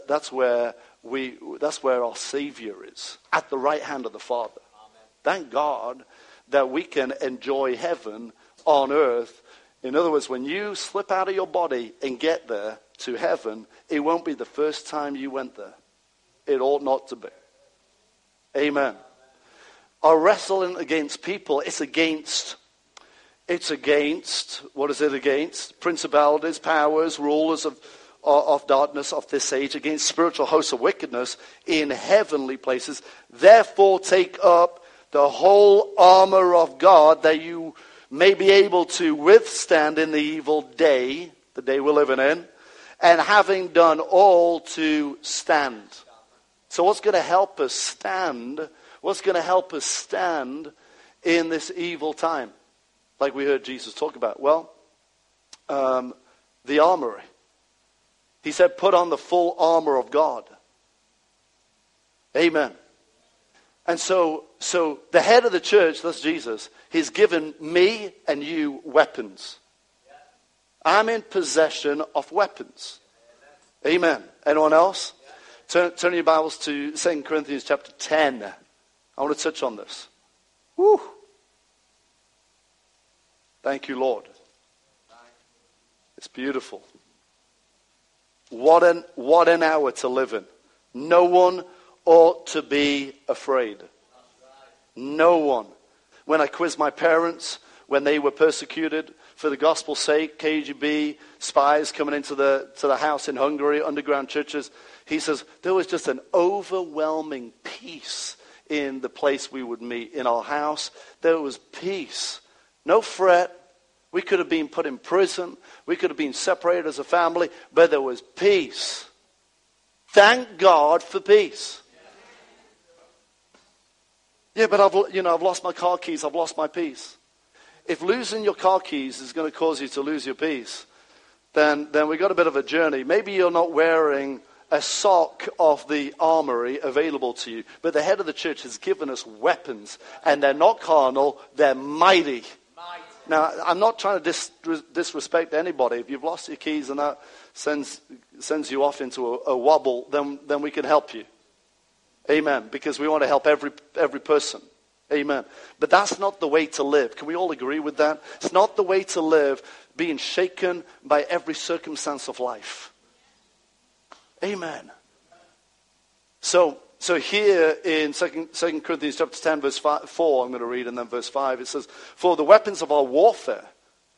[SPEAKER 1] that's where, we, that's where our Savior is, at the right hand of the Father. Amen. Thank God that we can enjoy heaven on earth. In other words, when you slip out of your body and get there to heaven, it won't be the first time you went there. It ought not to be. Amen. Our wrestling against people, it's against, it's against, what is it against? Principalities, powers, rulers of, of darkness of this age, against spiritual hosts of wickedness in heavenly places. Therefore, take up the whole armor of God that you may be able to withstand in the evil day, the day we're living in, and having done all to stand. So, what's going to help us stand? What's going to help us stand in this evil time? Like we heard Jesus talk about. Well, um, the armory. He said, put on the full armor of God. Amen. And so, so the head of the church, that's Jesus, he's given me and you weapons. I'm in possession of weapons. Amen. Anyone else? Turn, turn your Bibles to 2 Corinthians chapter 10. I want to touch on this. Woo. Thank you, Lord. It's beautiful. What an, what an hour to live in. No one ought to be afraid. No one. When I quizzed my parents, when they were persecuted for the gospel's sake, KGB, spies coming into the, to the house in Hungary, underground churches, he says there was just an overwhelming peace in the place we would meet, in our house. There was peace. No fret. We could have been put in prison. We could have been separated as a family, but there was peace. Thank God for peace. Yeah, but I've, you know, I've lost my car keys. I've lost my peace. If losing your car keys is going to cause you to lose your peace, then, then we've got a bit of a journey. Maybe you're not wearing a sock of the armory available to you. But the head of the church has given us weapons, and they're not carnal, they're mighty. Now, I'm not trying to dis- disrespect anybody. If you've lost your keys and that sends, sends you off into a, a wobble, then, then we can help you. Amen. Because we want to help every, every person. Amen. But that's not the way to live. Can we all agree with that? It's not the way to live being shaken by every circumstance of life. Amen. So, so here in 2, 2 Corinthians chapter 10, verse 5, 4, I'm going to read, and then verse 5, it says, For the weapons of our warfare,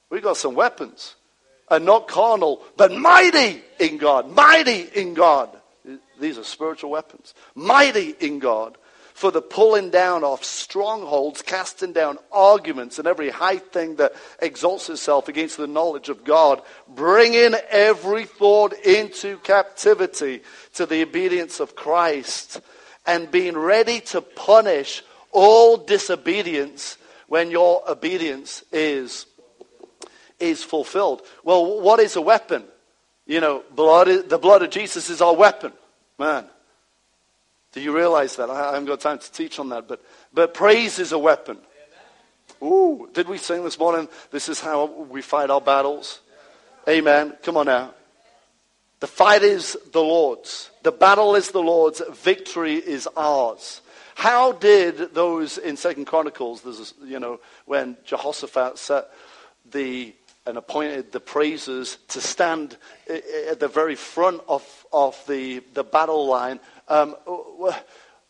[SPEAKER 1] we've got some weapons. and not carnal, but mighty in God. Mighty in God. These are spiritual weapons. Mighty in God for the pulling down of strongholds, casting down arguments and every high thing that exalts itself against the knowledge of God, bringing every thought into captivity to the obedience of Christ, and being ready to punish all disobedience when your obedience is, is fulfilled. Well, what is a weapon? You know, blood, the blood of Jesus is our weapon. Man, do you realize that? I haven't got time to teach on that, but, but praise is a weapon. Ooh, did we sing this morning? This is how we fight our battles. Amen. Come on now. The fight is the Lord's. The battle is the Lord's. Victory is ours. How did those in Second Chronicles, you know, when Jehoshaphat set the and appointed the praisers to stand at the very front of, of the, the battle line um,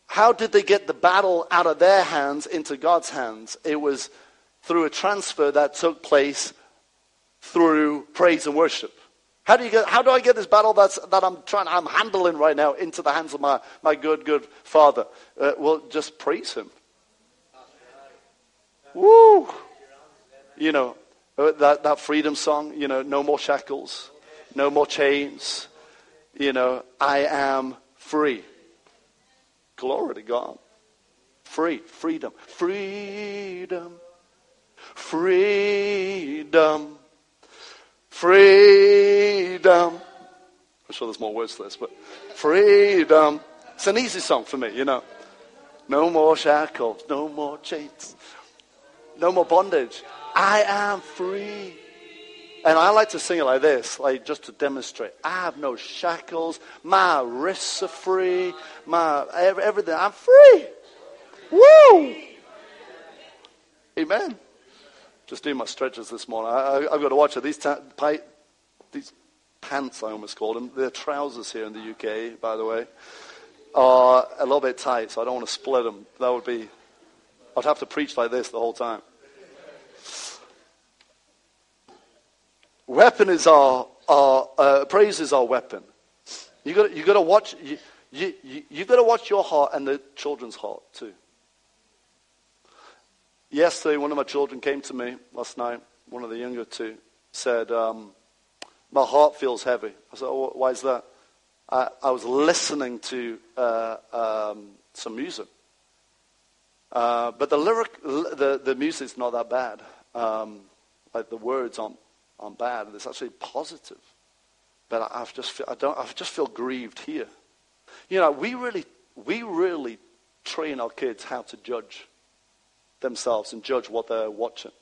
[SPEAKER 1] how did they get the battle out of their hands into God's hands? It was through a transfer that took place through praise and worship. How do, you get, how do I get this battle that's, that I'm trying, I'm handling right now into the hands of my, my good, good Father? Uh, well, just praise Him. Woo! You know, uh, that, that freedom song, you know, no more shackles, no more chains. You know, I am free. Glory to God. Free, freedom, freedom, freedom, freedom. I'm sure there's more words to this, but freedom. It's an easy song for me, you know. No more shackles, no more chains, no more bondage. I am free. And I like to sing it like this, like just to demonstrate. I have no shackles. My wrists are free. My everything. I'm free. Woo! Amen. Just doing my stretches this morning. I, have got to watch it. These, ta- pi- these pants, I almost call them. They're trousers here in the UK, by the way, are a little bit tight, so I don't want to split them. That would be, I'd have to preach like this the whole time. Weapon is our, our uh, praise is our weapon. You got you got to watch you, you, you, you got to watch your heart and the children's heart too. Yesterday, one of my children came to me last night. One of the younger two said, um, "My heart feels heavy." I said, oh, "Why is that?" I, I was listening to uh, um, some music, uh, but the lyric, the the music's not that bad. Um, like the words aren't I'm bad. It's actually positive. But I've just I don't, I just feel grieved here. You know, we really, we really train our kids how to judge themselves and judge what they're watching.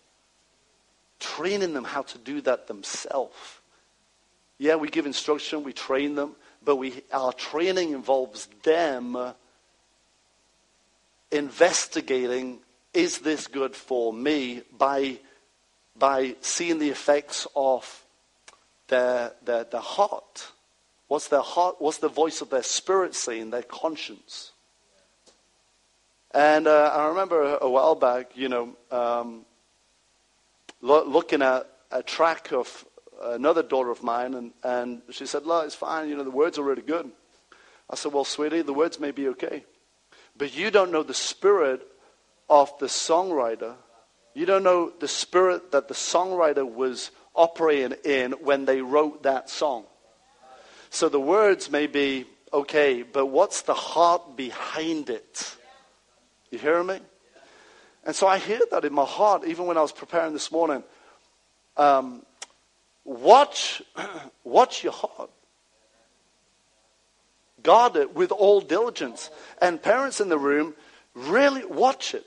[SPEAKER 1] Training them how to do that themselves. Yeah, we give instruction, we train them, but we, our training involves them investigating, is this good for me by by seeing the effects of their, their, their heart. What's their heart? What's the voice of their spirit saying? Their conscience. And uh, I remember a while back, you know, um, lo- looking at a track of another daughter of mine, and, and she said, "Look, it's fine. You know, the words are really good." I said, "Well, sweetie, the words may be okay, but you don't know the spirit of the songwriter you don't know the spirit that the songwriter was operating in when they wrote that song. So the words may be okay, but what's the heart behind it? You hear me? And so I hear that in my heart, even when I was preparing this morning. Um, watch, (clears throat) watch your heart. Guard it with all diligence. And parents in the room, really watch it.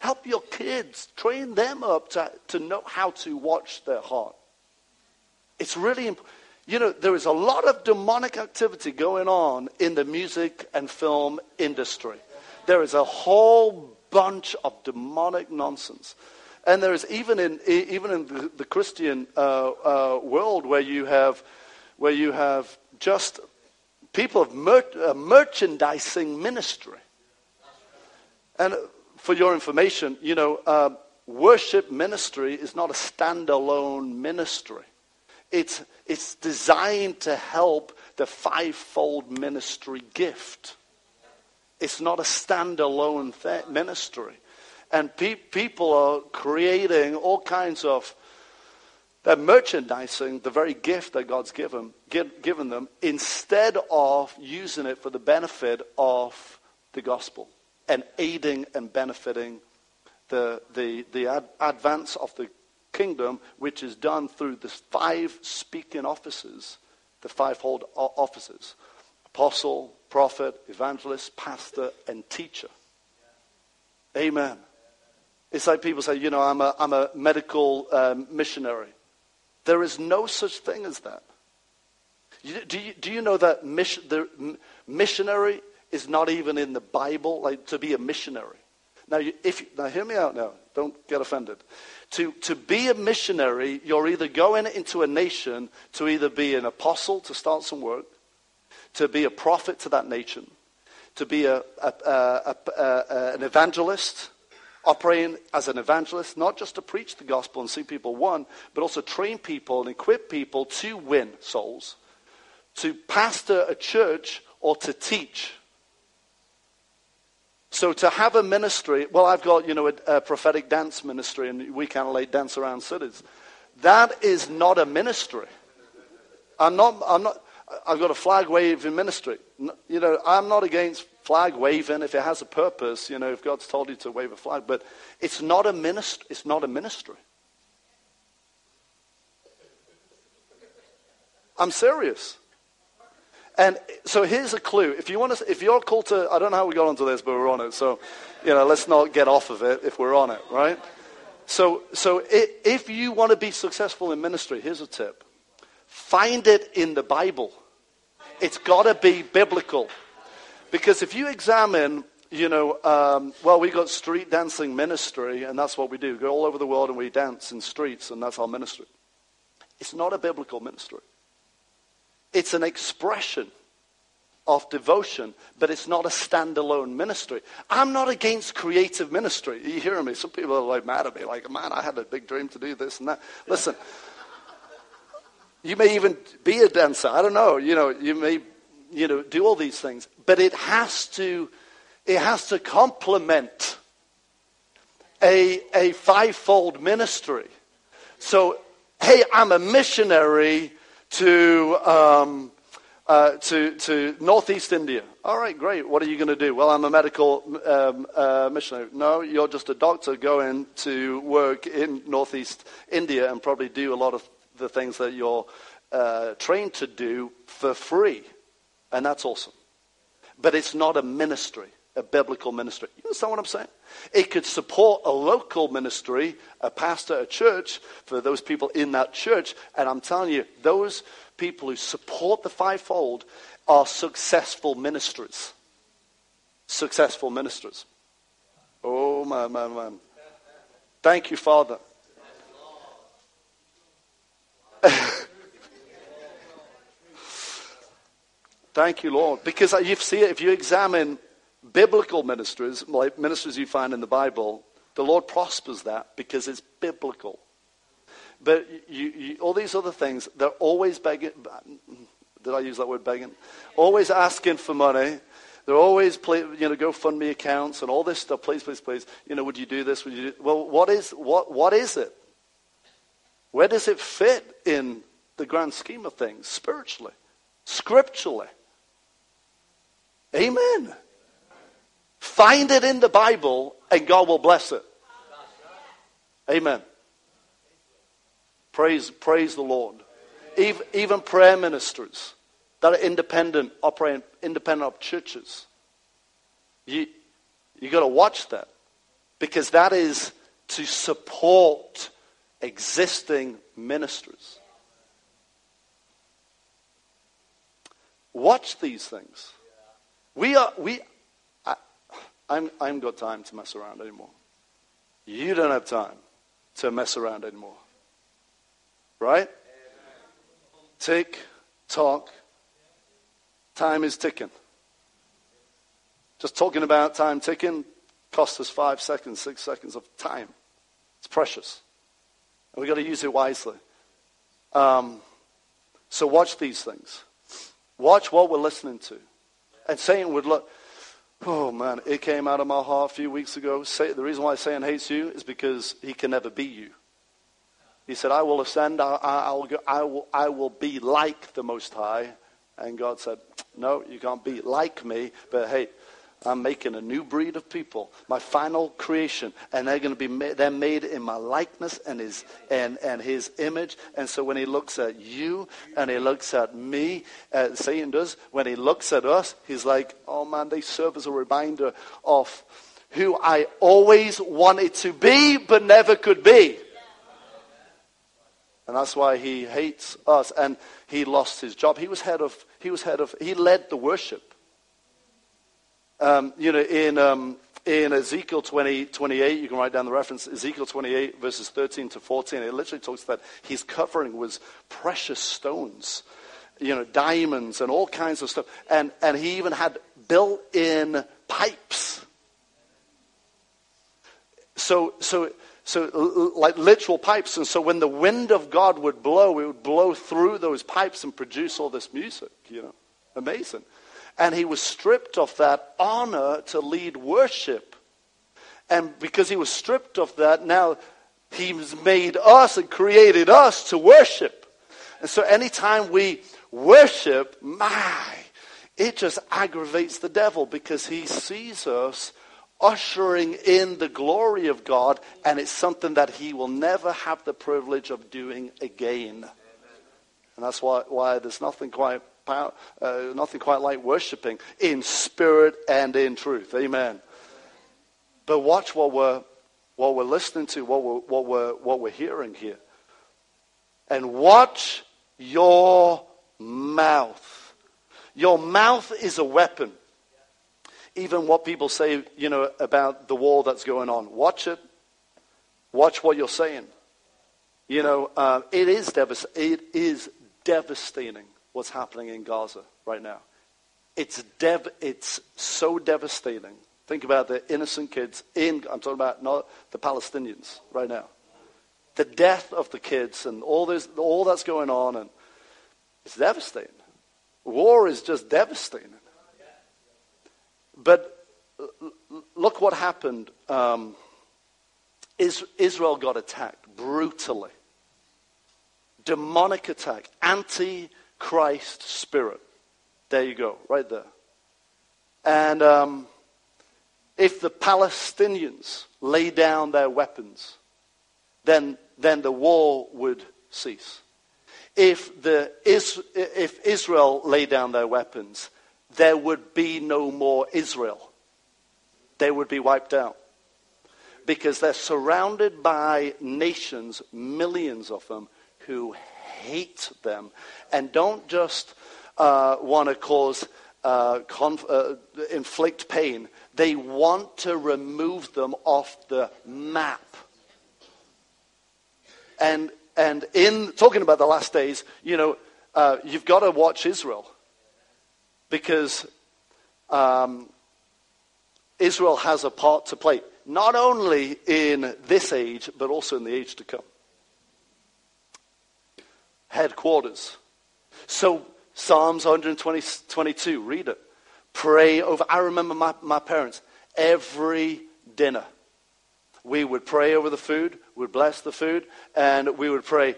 [SPEAKER 1] Help your kids. Train them up to, to know how to watch their heart. It's really important. You know, there is a lot of demonic activity going on in the music and film industry. There is a whole bunch of demonic nonsense. And there is even in, even in the, the Christian uh, uh, world where you have, where you have just people of mer- uh, merchandising ministry. And for your information, you know, uh, worship ministry is not a standalone ministry. it's, it's designed to help the fivefold ministry gift. It's not a standalone th- ministry. And pe- people are creating all kinds of, they're merchandising the very gift that God's given, give, given them instead of using it for the benefit of the gospel and aiding and benefiting the, the, the ad- advance of the kingdom, which is done through the five speaking offices, the fivefold offices apostle, prophet, evangelist, pastor, and teacher. Amen. It's like people say, you know, I'm a, I'm a medical um, missionary. There is no such thing as that. You, do, you, do you know that mission, the missionary is not even in the Bible, like to be a missionary? Now, if, now hear me out now. Don't get offended. To, to be a missionary, you're either going into a nation to either be an apostle to start some work, to be a prophet to that nation, to be a, a, a, an evangelist, operating as an evangelist, not just to preach the gospel and see people won, but also train people and equip people to win souls, to pastor a church or to teach. So to have a ministry, well, I've got, you know, a, a prophetic dance ministry and we kind of like dance around cities. That is not a ministry. I'm not, I'm not, I've got a flag waving ministry. You know, I'm not against flag waving if it has a purpose, you know, if God's told you to wave a flag, but it's not a ministry. It's not a ministry. I'm serious. And so here's a clue. If you want to, if you're called to, I don't know how we got onto this, but we're on it. So, you know, let's not get off of it if we're on it, right? So, so if you want to be successful in ministry, here's a tip. Find it in the Bible. It's got to be biblical. Because if you examine, you know, um, well, we got street dancing ministry, and that's what we do. We go all over the world and we dance in streets, and that's our ministry. It's not a biblical ministry. It's an expression of devotion, but it's not a standalone ministry. I'm not against creative ministry. Are you hearing me? Some people are like mad at me, like, man, I had a big dream to do this and that. Listen, you may even be a dancer. I don't know. You know, you may, you know, do all these things, but it has to, it has to complement a, a fivefold ministry. So, hey, I'm a missionary to, um, uh, to, to northeast India. All right, great. What are you going to do? Well, I'm a medical um, uh, missionary. No, you're just a doctor going to work in northeast India and probably do a lot of the things that you're uh, trained to do for free. And that's awesome. But it's not a ministry, a biblical ministry. You understand what I'm saying? It could support a local ministry, a pastor, a church, for those people in that church. And I'm telling you, those people who support the fivefold are successful ministries. Successful ministers. Oh, man, man, man. Thank you, Father. (laughs) Thank you, Lord. Because you see if you examine biblical ministries, like ministries you find in the Bible, the Lord prospers that because it's biblical. But you, you, all these other things, they're always begging. Did I use that word begging? Always asking for money. They're always, play, you know, GoFundMe accounts and all this stuff. Please, please, please. You know, would you do this? Would you do? Well, what is what? What is it? Where does it fit in the grand scheme of things, spiritually, scripturally? Amen. Find it in the Bible and God will bless it. Amen. Praise, praise the Lord. Even, even prayer ministers that are independent, operating independent of churches. You, you got to watch that because that is to support existing ministries. Watch these things. We are, we, I, I'm, I haven't got time to mess around anymore. You don't have time to mess around anymore. Right? Tick, talk. Time is ticking. Just talking about time ticking costs us five seconds, six seconds of time. It's precious. And we've got to use it wisely. Um, So watch these things. Watch what we're listening to. And Satan would look, oh man, it came out of my heart a few weeks ago. Say, the reason why Satan hates you is because he can never be you. He said, I will ascend, I, I, will go, I, will, I will be like the Most High. And God said, no, you can't be like me, but hey, I'm making a new breed of people, my final creation, and they're going to be made, they're made in my likeness and his and and his image. And so when he looks at you and he looks at me, uh, Satan does. When he looks at us, he's like, oh man, they serve as a reminder of who I always wanted to be but never could be. And that's why he hates us. And he lost his job. He was head of, he was head of, he led the worship um, you know, in, um, in Ezekiel 20, 28, you can write down the reference, Ezekiel 28, verses 13 to 14, it literally talks that his covering was precious stones, you know, diamonds and all kinds of stuff. And, and he even had built in pipes. So, so, so like literal pipes. And so when the wind of God would blow, it would blow through those pipes and produce all this music, you know. Amazing. And he was stripped of that honor to lead worship. And because he was stripped of that, now he's made us and created us to worship. And so anytime we worship, my, it just aggravates the devil because he sees us ushering in the glory of God, and it's something that he will never have the privilege of doing again. And that's why, why there's nothing quite uh, nothing quite like worshiping in spirit and in truth. Amen. But watch what we're, what we're listening to, what we're, what, we're, what we're hearing here. And watch your mouth. Your mouth is a weapon. Even what people say, you know, about the war that's going on. Watch it. Watch what you're saying. You know, uh, it, is devast- it is devastating what's happening in Gaza right now. It's, dev- it's so devastating. Think about the innocent kids in, I'm talking about not the Palestinians right now. The death of the kids and all, this, all that's going on, and it's devastating. War is just devastating. But look what happened. Um, Israel got attacked brutally. Demonic attack, anti Christ Spirit. There you go, right there. And um, if the Palestinians lay down their weapons, then, then the war would cease. If, the, if Israel lay down their weapons, there would be no more Israel. They would be wiped out. Because they're surrounded by nations, millions of them, who hate them and don't just uh, want to cause uh, conf- uh, inflict pain. They want to remove them off the map. And and in talking about the last days, you know, uh, you've got to watch Israel because um, Israel has a part to play, not only in this age but also in the age to come headquarters. So, Psalms 122, read it. Pray over. I remember my, my parents, every dinner, we would pray over the food, we'd bless the food, and we would pray,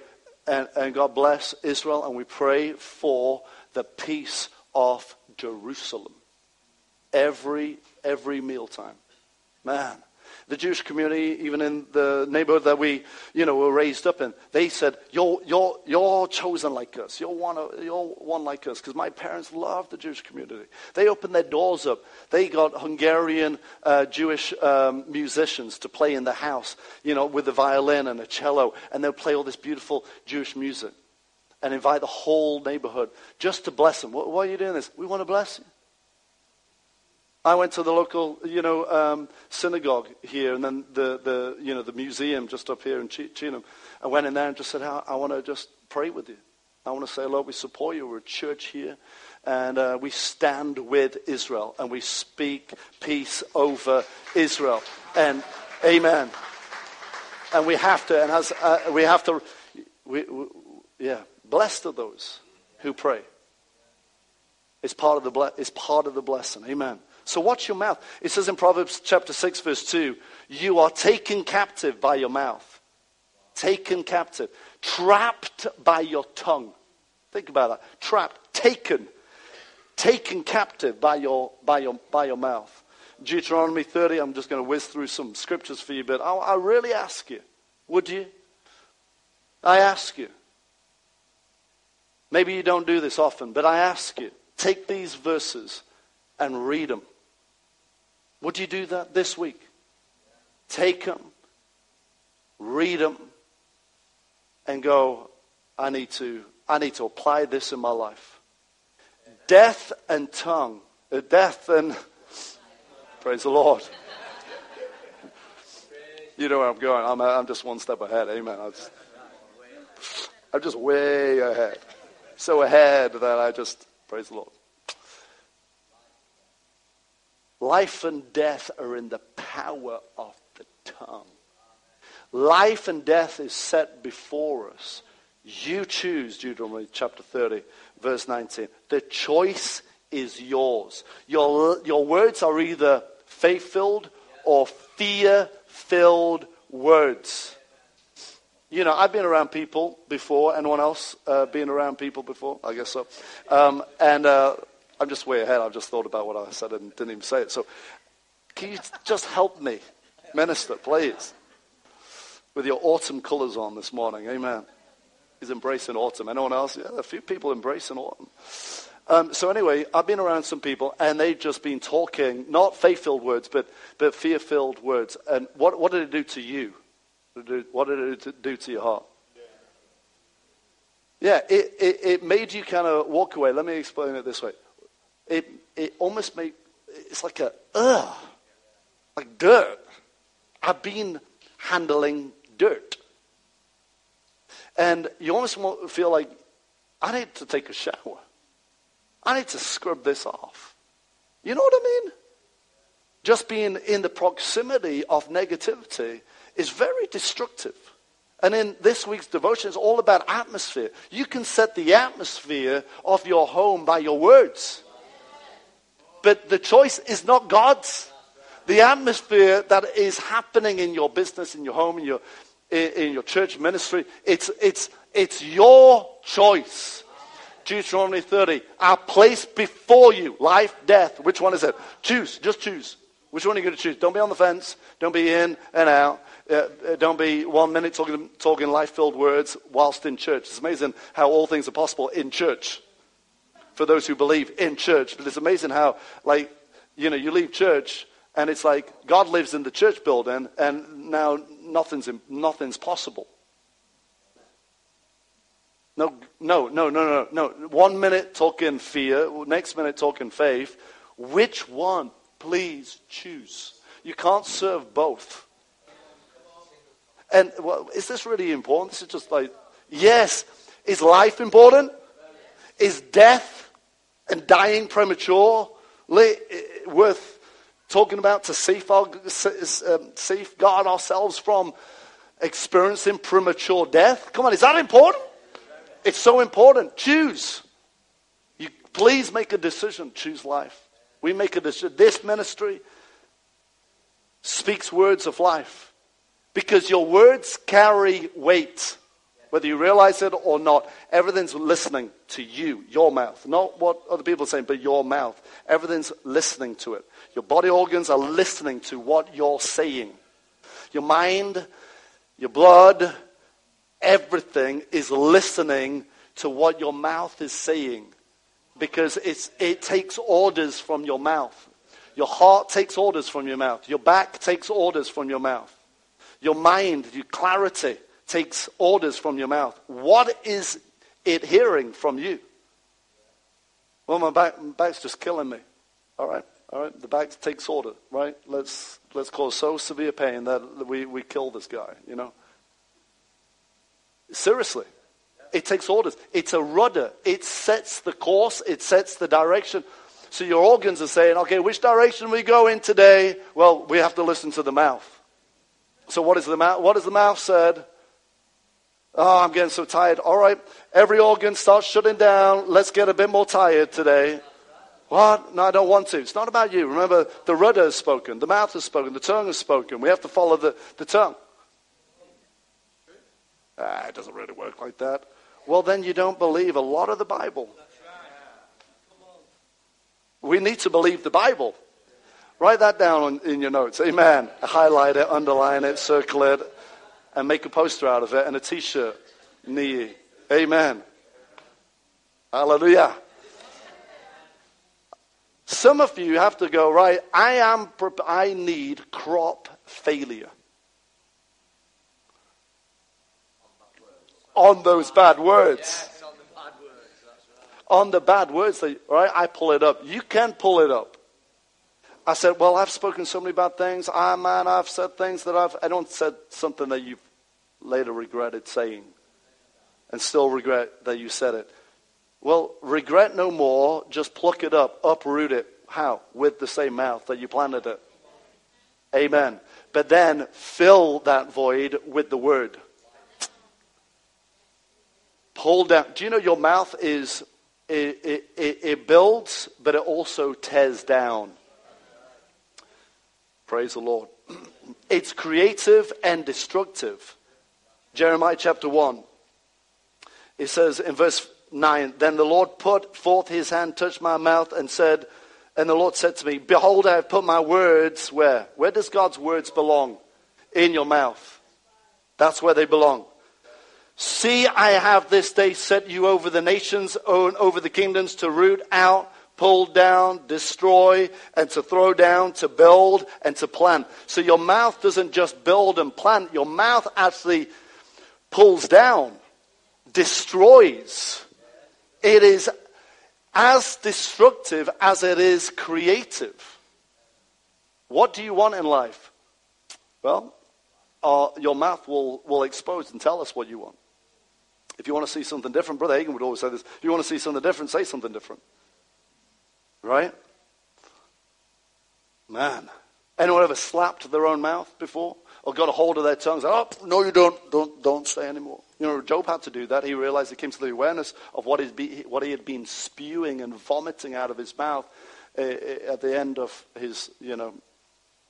[SPEAKER 1] and, and God bless Israel, and we pray for the peace of Jerusalem. Every, every mealtime. Man, the Jewish community, even in the neighborhood that we, you know, were raised up in, they said, you're, you're, you're chosen like us. You're one, you're one like us. Because my parents loved the Jewish community. They opened their doors up. They got Hungarian uh, Jewish um, musicians to play in the house, you know, with the violin and a cello. And they'll play all this beautiful Jewish music and invite the whole neighborhood just to bless them. Why are you doing this? We want to bless you. I went to the local, you know, um, synagogue here, and then the, the, you know, the museum just up here in Cheetham. I went in there and just said, I, I want to just pray with you. I want to say, Lord, we support you. We're a church here, and uh, we stand with Israel, and we speak peace over Israel. And Amen. And we have to, and as uh, we have to, we, we, yeah, blessed are those who pray. It's part of the, ble- it's part of the blessing. Amen. So watch your mouth. It says in Proverbs chapter 6, verse 2, you are taken captive by your mouth. Taken captive. Trapped by your tongue. Think about that. Trapped. Taken. Taken captive by your, by your, by your mouth. Deuteronomy 30, I'm just going to whiz through some scriptures for you, but I, I really ask you, would you? I ask you. Maybe you don't do this often, but I ask you, take these verses and read them. Would you do that this week? Take them, read them, and go, I need to, I need to apply this in my life. Death and tongue, uh, death and, praise the Lord. You know where I'm going. I'm, I'm just one step ahead. Amen. I'm just, I'm just way ahead. So ahead that I just, praise the Lord. Life and death are in the power of the tongue. Life and death is set before us. You choose, Deuteronomy chapter 30, verse 19. The choice is yours. Your, your words are either faith filled or fear filled words. You know, I've been around people before. Anyone else uh, been around people before? I guess so. Um, and uh, I'm just way ahead. I've just thought about what I said and didn't even say it. So can you just help me, minister, please? With your autumn colors on this morning. Amen. He's embracing autumn. Anyone else? Yeah, a few people embracing autumn. Um, so anyway, I've been around some people, and they've just been talking, not faith-filled words, but, but fear-filled words. And what, what did it do to you? What did it do to your heart? Yeah, it, it, it made you kind of walk away. Let me explain it this way it, it almost made, it's like a, ugh, like dirt. I've been handling dirt. And you almost feel like, I need to take a shower. I need to scrub this off. You know what I mean? Just being in the proximity of negativity is very destructive. And in this week's devotion, it's all about atmosphere. You can set the atmosphere of your home by your words. But the choice is not God's. The atmosphere that is happening in your business, in your home, in your, in your church ministry, it's, it's, it's your choice. Deuteronomy 30. I place before you life, death. Which one is it? Choose. Just choose. Which one are you going to choose? Don't be on the fence. Don't be in and out. Uh, uh don't be one minute talking, talking life filled words whilst in church. It's amazing how all things are possible in church for those who believe in church. But it's amazing how, like, you know, you leave church and it's like God lives in the church building and now nothing's, nothing's possible. No, no, no, no, no, no. One minute talking fear, next minute talking faith. Which one? Please choose. You can't serve both. And well, is this really important? This is just like, yes. Is life important? Is death and dying prematurely worth talking about to safeguard, um, ourselves from experiencing premature death? Come on, is that important? It's so important. Choose. You please make a decision. Choose life. We make a decision. This ministry speaks words of life because your words carry weight. Whether you realize it or not, everything's listening to you, your mouth. Not what other people are saying, but your mouth. Everything's listening to it. Your body organs are listening to what you're saying. Your mind, your blood, everything is listening to what your mouth is saying because it takes orders from your mouth. Your heart takes orders from your mouth. Your back takes orders from your mouth. Your mind, your clarity takes orders from your mouth. What is it hearing from you? Well, my, back, my back's just killing me. All right, all right. The back takes order, right? Let's let's cause so severe pain that we, we kill this guy. You know. Seriously, it takes orders. It's a rudder. It sets the course. It sets the direction. So your organs are saying, okay, which direction we go in today? Well, we have to listen to the mouth. So what is the mouth? What has the mouth said? Oh, I'm getting so tired. All right, every organ starts shutting down. Let's get a bit more tired today. What? No, I don't want to. It's not about you. Remember, the rudder has spoken, the mouth has spoken, the tongue has spoken. We have to follow the, the tongue. Ah, it doesn't really work like that. Well, then you don't believe a lot of the Bible. We need to believe the Bible. Write that down in your notes. Amen. Highlight it, underline it, circle it, and make a poster out of it and a t shirt. Knee. Amen. Hallelujah. Some of you have to go, right, I am, I need crop failure. On those bad words.
[SPEAKER 3] On the bad words. Right.
[SPEAKER 1] On the bad words, right, I pull it up. You can pull it up. I said, well, I've spoken so many bad things. Ah, man, I've said things that I've, I don't said something that you've later regretted saying and still regret that you said it. Well, regret no more. Just pluck it up, uproot it. How? With the same mouth that you planted it. Amen. But then fill that void with the word. Pull down. Do you know your mouth is, it, it, it, it builds, but it also tears down. Praise the Lord. (clears throat) It's creative and destructive. Jeremiah chapter 1. It says in verse 9, Then the Lord put forth his hand, touched my mouth, and said, And the Lord said to me, Behold, I have put my words where? Where does God's words belong? In your mouth. That's where they belong. See, I have this day set you over the nations, over the kingdoms, to root out, pull down, destroy, and to throw down, to build, and to plant. So your mouth doesn't just build and plant, your mouth actually pulls down, destroys. It is as destructive as it is creative. What do you want in life? Well, uh, your mouth will, will expose and tell us what you want. If you want to see something different, Brother Hagin would always say this. If you want to see something different, say something different. Right? Man. Anyone ever slapped their own mouth before? Or got a hold of their tongue? Said, oh, no, you don't. Don't, don't say anymore. You know, Job had to do that. He realized he came to the awareness of what, be, what he had been spewing and vomiting out of his mouth uh, at the end of his, you know,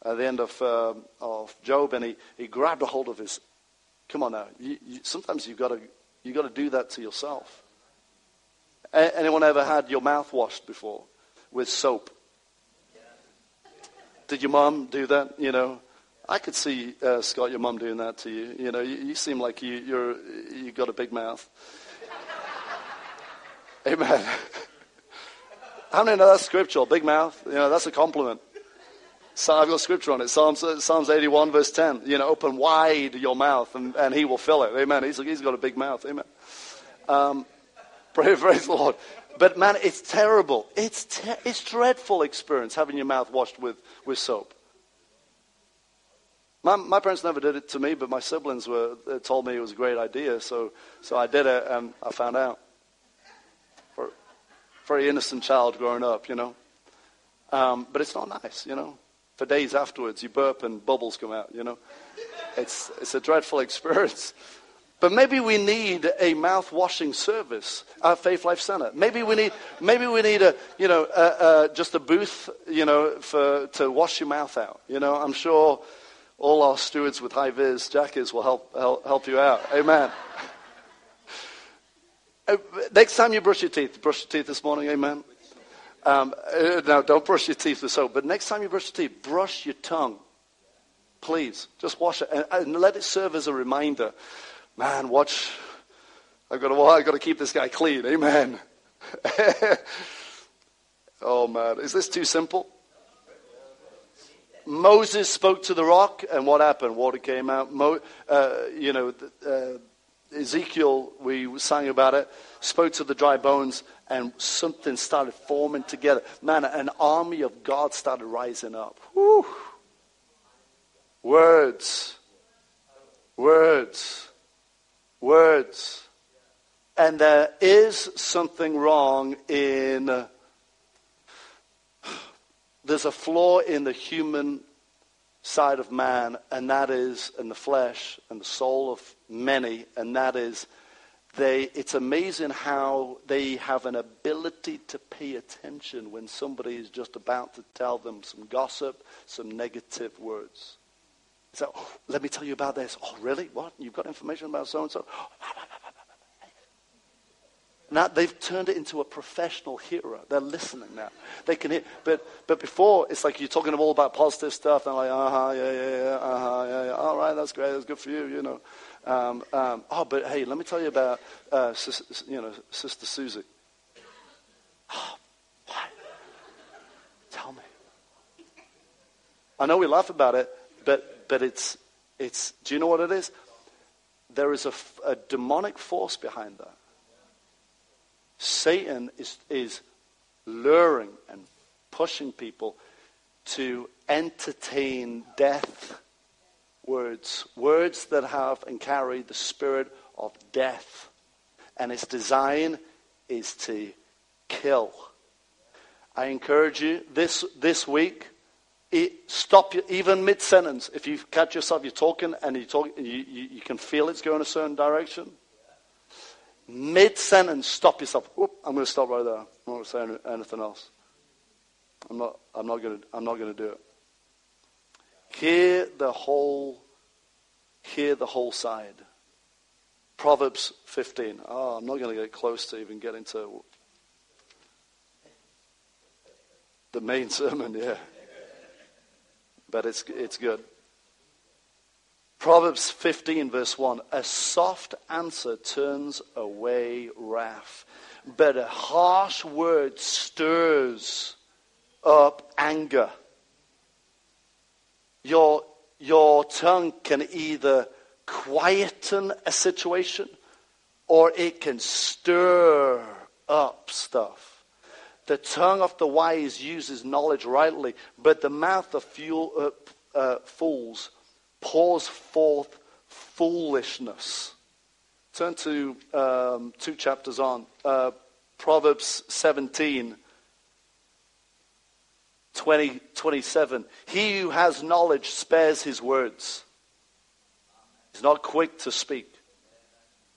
[SPEAKER 1] at the end of, uh, of Job. And he, he grabbed a hold of his, come on now. You, you, sometimes you've got to You've got to do that to yourself. Anyone ever had your mouth washed before with soap? Did your mom do that? You know, I could see uh, Scott, your mom doing that to you. You know, you, you seem like you, you're you got a big mouth. (laughs) Amen. (laughs) How many know that's scriptural? Big mouth. You know, that's a compliment. So I've got scripture on it. Psalms, Psalms 81 verse 10. You know, open wide your mouth and, and he will fill it. Amen. He's, he's got a big mouth. Amen. Um, (laughs) praise, praise the Lord. But man, it's terrible. It's, ter- it's dreadful experience having your mouth washed with, with soap. My, my parents never did it to me, but my siblings were, told me it was a great idea. So, so I did it and I found out. For, very innocent child growing up, you know. Um, but it's not nice, you know for days afterwards. You burp and bubbles come out, you know. It's, it's a dreadful (laughs) experience. But maybe we need a mouth washing service at Faith Life Center. Maybe we need, maybe we need a, you know, just a booth, you know, for, to wash your mouth out. You know, I'm sure all our stewards with high vis jackets will help, help, help you out. Amen. Uh, next time you brush your teeth, brush your teeth this morning, amen. Um, uh, now, don't brush your teeth with soap, but next time you brush your teeth, brush your tongue. Please, just wash it and, and let it serve as a reminder. Man, watch. I've got to, I've got to keep this guy clean. Amen. (laughs) oh, man. Is this too simple? Moses spoke to the rock, and what happened? Water came out. Mo, uh, you know, uh, Ezekiel, we sang about it, spoke to the dry bones, and something started forming together. Man, an army of God started rising up. Whew. Words. Words. Words. And there is something wrong in. There's a flaw in the human side of man, and that is, in the flesh and the soul of many, and that is, they, it's amazing how they have an ability to pay attention when somebody is just about to tell them some gossip, some negative words. So, oh, let me tell you about this. Oh, really? What? You've got information about so and so? Now they've turned it into a professional hearer. They're listening now. They can hear. But, but before, it's like you're talking all about positive stuff. And like, uh-huh, yeah, yeah, yeah, uh-huh, yeah, yeah. All right, that's great. That's good for you, you know. Um, um, oh, but hey, let me tell you about, uh, sis, you know, Sister Susie. Oh, what? Tell me. I know we laugh about it, but, but it's, it's, do you know what it is? There is a, a demonic force behind that. Satan is, is luring and pushing people to entertain death words, words that have and carry the spirit of death. And its design is to kill. I encourage you this, this week, stop even mid sentence. If you catch yourself, you're talking and you, talk, you, you, you can feel it's going a certain direction Mid sentence, stop yourself. Whoop, I'm going to stop right there. I'm not going to say anything else. I'm not, I'm not going to, I'm not going to do it. Hear the whole, hear the whole side. Proverbs 15. Oh, I'm not going to get close to even getting to the main (laughs) sermon, yeah. But it's, it's good. Proverbs 15, verse 1 A soft answer turns away wrath, but a harsh word stirs up anger. Your, your tongue can either quieten a situation or it can stir up stuff. The tongue of the wise uses knowledge rightly, but the mouth of fuel, uh, uh, fools pours forth foolishness. Turn to um, two chapters on. Uh, Proverbs 17, 20, 27. He who has knowledge spares his words. He's not quick to speak.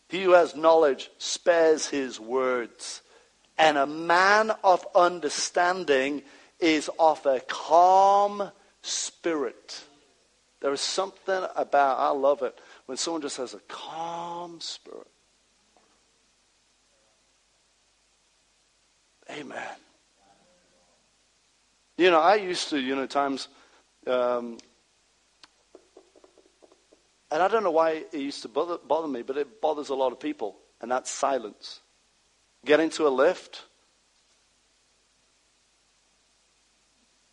[SPEAKER 1] He who has knowledge spares his words. And a man of understanding is of a calm spirit. There is something about, I love it, when someone just has a calm spirit. Amen. You know, I used to, you know, times, um, and I don't know why it used to bother, bother me, but it bothers a lot of people, and that's silence. Get into a lift,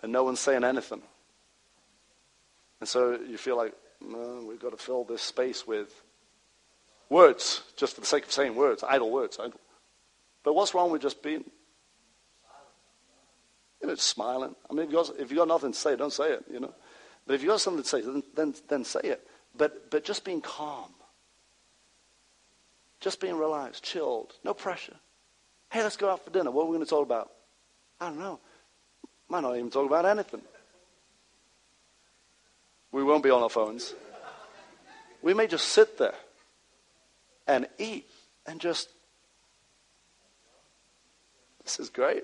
[SPEAKER 1] and no one's saying anything. And so you feel like, no, we've got to fill this space with words, just for the sake of saying words, idle words. But what's wrong with just being, you know, smiling? I mean, if you've, got, if you've got nothing to say, don't say it, you know. But if you've got something to say, then, then, then say it. But, but just being calm. Just being relaxed, chilled, no pressure. Hey, let's go out for dinner. What are we going to talk about? I don't know. Might not even talk about anything. We won't be on our phones. We may just sit there and eat and just, this is great.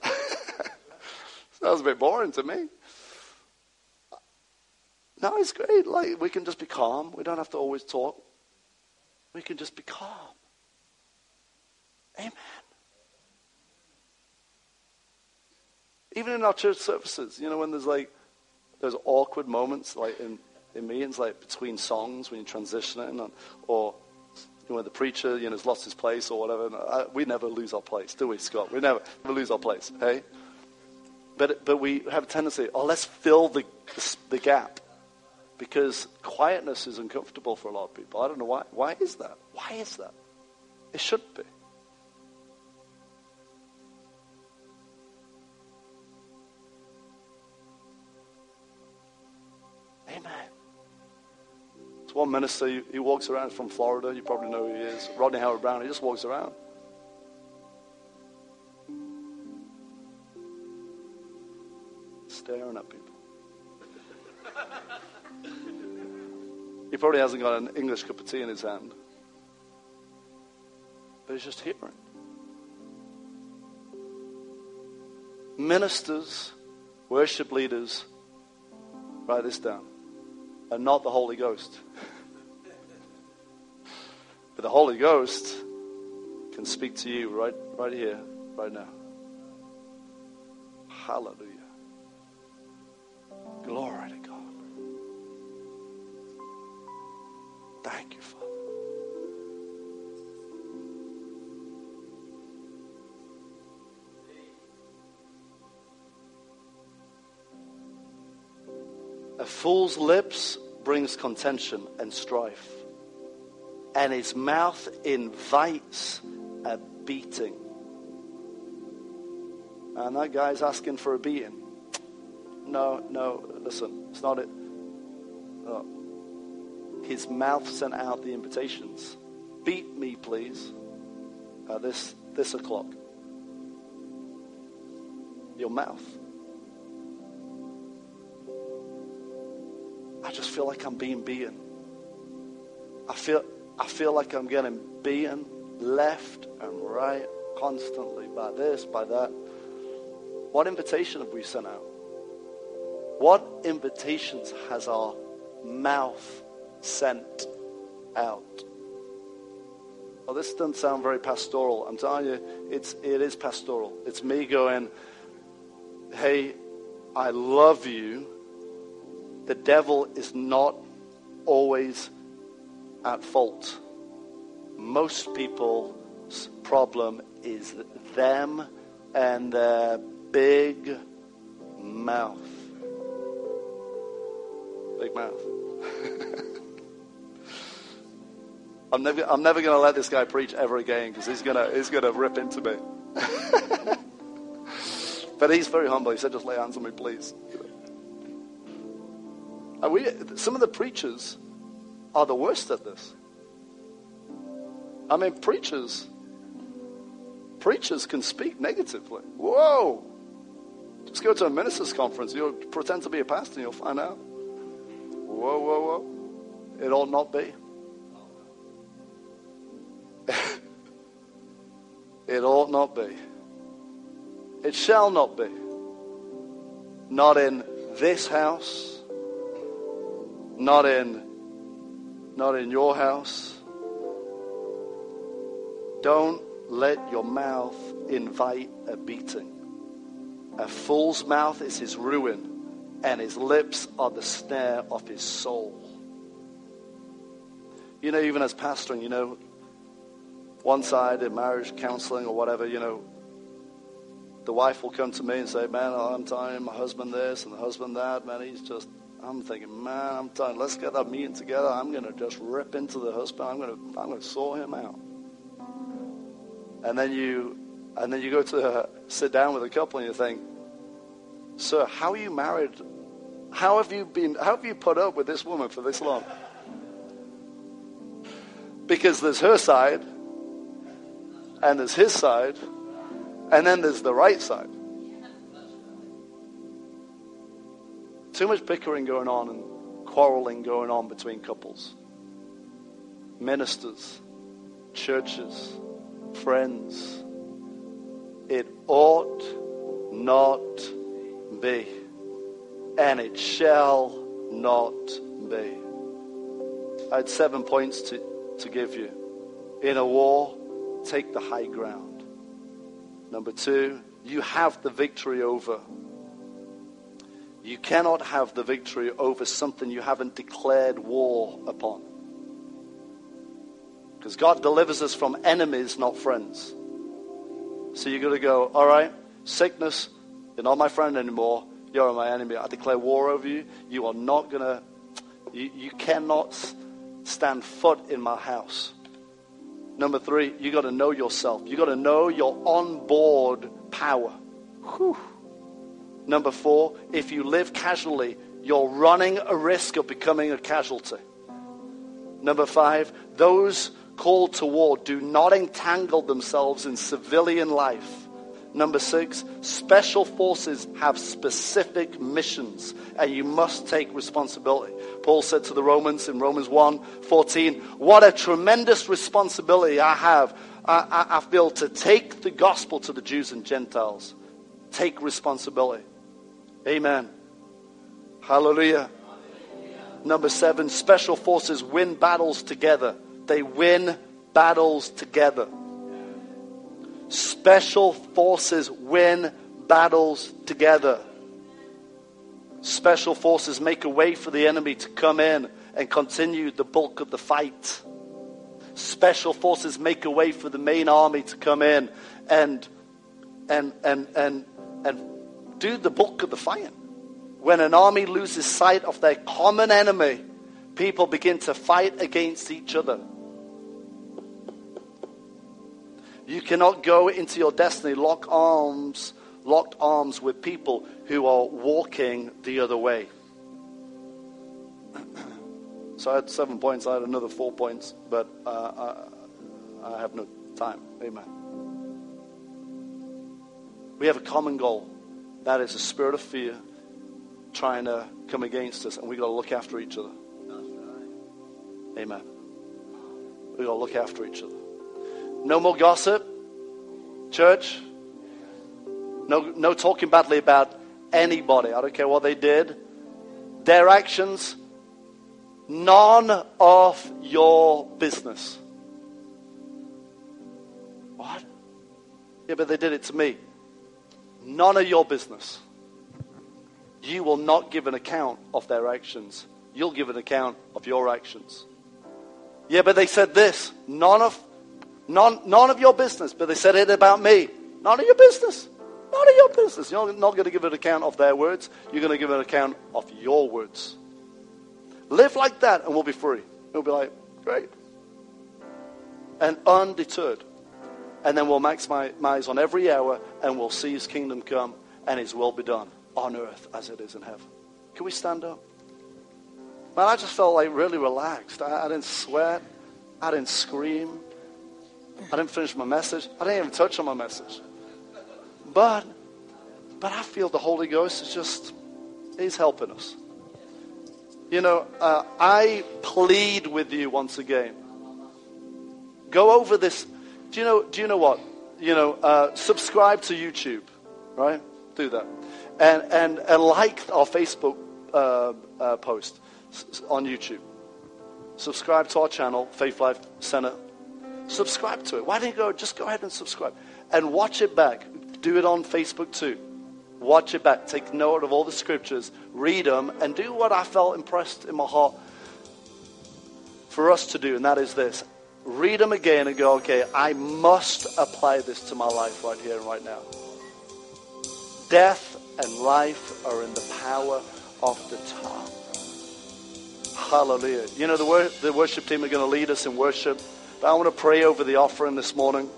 [SPEAKER 1] (laughs) Sounds a bit boring to me. No, it's great. Like we can just be calm. We don't have to always talk. We can just be calm. Amen. Even in our church services, you know, when there's like those awkward moments, like in, in meetings, like between songs when you're transitioning, or you know, the preacher you know has lost his place or whatever. I, uh, we never lose our place, do we, Scott? We never, never lose our place, hey? But but we have a tendency, oh, let's fill the, the, the gap, because quietness is uncomfortable for a lot of people. I don't know why. Why is that? Why is that? It should be. One minister, he, walks around from Florida. You probably know who he is. Rodney Howard Browne. He just walks around. Staring at people. He probably hasn't got an English cup of tea in his hand. But he's just hearing. Ministers, worship leaders, write this down, are not the Holy Ghost. but the Holy Ghost can speak to you right, right here, right now. Hallelujah. Glory to God. Thank you, Father. Fool's lips brings contention and strife, and his mouth invites a beating. And that guy's asking for a beating. No, no, listen, it's not it. His mouth sent out the invitations. Beat me, please, at this, this o'clock. Your mouth. Feel like I'm being beaten. I feel, I feel like I'm getting beaten left and right constantly by this, by that. What invitation have we sent out? What invitations has our mouth sent out? Well, this doesn't sound very pastoral. I'm telling you, it's, it is pastoral. It's me going, hey, I love you. The devil is not always at fault. Most people's problem is them and their big mouth. Big mouth. (laughs) I'm never, I'm never going to let this guy preach ever again because he's going he's gonna rip into me. (laughs) but he's very humble. He said, just lay hands on me, please. And we, some of the preachers are the worst at this. I mean, preachers, preachers can speak negatively. Whoa! Just go to a ministers' conference. You'll pretend to be a pastor and you'll find out. Whoa, whoa, whoa. It ought not be. (laughs) it ought not be. It shall not be. Not in this house. Not in not in your house. Don't let your mouth invite a beating. A fool's mouth is his ruin, and his lips are the snare of his soul. You know, even as pastoring, you know, one side in marriage counseling or whatever, you know, the wife will come to me and say, Man, I'm telling my husband this and the husband that. Man, he's just, I'm thinking, Man, I'm telling, let's get that meeting together. I'm going to just rip into the husband. I'm going to, I'm going to sort him out. And then you, and then you go to uh, sit down with a couple and you think, Sir, how are you married? How have you been, how have you put up with this woman for this long? Because there's her side, and there's his side, and then there's the right side. Too much bickering going on and quarreling going on between couples, ministers, churches, friends. It ought not be, and it shall not be. I had seven points to, to give you. In a war, take the high ground. Number two, you have the victory over. You cannot have the victory over something you haven't declared war upon. Because God delivers us from enemies, not friends. So you've got to go, all right, sickness, you're not my friend anymore. You're my enemy. I declare war over you. You are not going to, you, you cannot stand foot in my house. Number three, you got to know yourself. You got to know your onboard power. Whew. Number four, if you live casually, you're running a risk of becoming a casualty. Number five, those called to war do not entangle themselves in civilian life. Number six, special forces have specific missions and you must take responsibility. Paul said to the Romans in Romans 1 14, What a tremendous responsibility I have. I, I, I feel to take the gospel to the Jews and Gentiles. Take responsibility. Amen. Hallelujah. Number seven, special forces win battles together. They win battles together. Special forces win battles together. Special forces make a way for the enemy to come in and continue the bulk of the fight. Special forces make a way for the main army to come in and and and and and do the bulk of the fighting. When an army loses sight of their common enemy, people begin to fight against each other. You cannot go into your destiny lock arms, locked arms with people who are walking the other way. (clears throat) so I had seven points. I had another four points, but uh, I, I have no time. Amen. We have a common goal. That is a spirit of fear trying to come against us, and we've got to look after each other. Amen. We've got to look after each other. No more gossip, church. No, no talking badly about anybody. I don't care what they did. Their actions, none of your business. What? Yeah, but they did it to me. None of your business. You will not give an account of their actions. You'll give an account of your actions. Yeah, but they said this. None of None, none of your business, but they said it about me. None of your business. None of your business. You're not going to give an account of their words. You're going to give an account of your words. Live like that and we'll be free. We'll be like, great. And undeterred. And then we'll maximize on every hour and we'll see his kingdom come and his will be done on earth as it is in heaven. Can we stand up? Man, I just felt like really relaxed. I, I didn't sweat. I didn't scream. I didn't finish my message. I didn't even touch on my message. But, but I feel the Holy Ghost is just, He's helping us. You know, uh, I plead with you once again. Go over this. Do you know? Do you know what? You know, uh, subscribe to YouTube, right? Do that, and and and like our Facebook uh, uh post on YouTube. Subscribe to our channel, Faith Life Center Subscribe to it. Why don't you go? Just go ahead and subscribe and watch it back. Do it on Facebook too. Watch it back. Take note of all the scriptures. Read them and do what I felt impressed in my heart for us to do, and that is this. Read them again and go, okay, I must apply this to my life right here and right now. Death and life are in the power of the tongue. Hallelujah. You know, the, wor- the worship team are going to lead us in worship. But I want to pray over the offering this morning.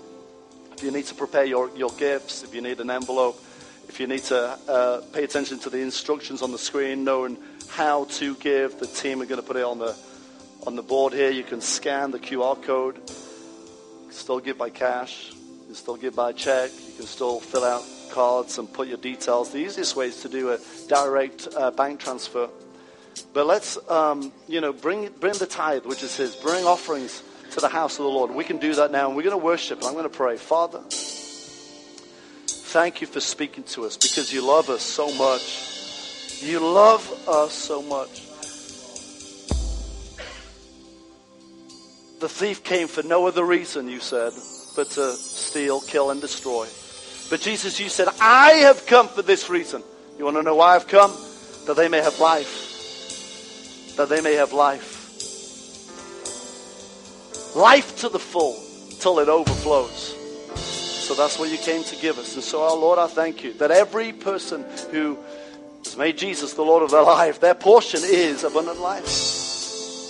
[SPEAKER 1] If you need to prepare your, your gifts, if you need an envelope, if you need to uh, pay attention to the instructions on the screen, knowing how to give, the team are going to put it on the on the board here. You can scan the QR code. Still give by cash. You can still give by check. You can still fill out cards and put your details. The easiest way is to do a direct uh, bank transfer. But let's, um, you know, bring bring the tithe, which is His. Bring offerings to the house of the Lord. We can do that now, and we're going to worship, and I'm going to pray. Father, thank you for speaking to us because you love us so much. You love us so much. The thief came for no other reason, you said, but to steal, kill, and destroy. But Jesus, you said, I have come for this reason. You want to know why I've come? That they may have life. That they may have life life to the full till it overflows. So that's what you came to give us. And so, our Lord, I thank you that every person who has made Jesus the Lord of their life, their portion is abundant life.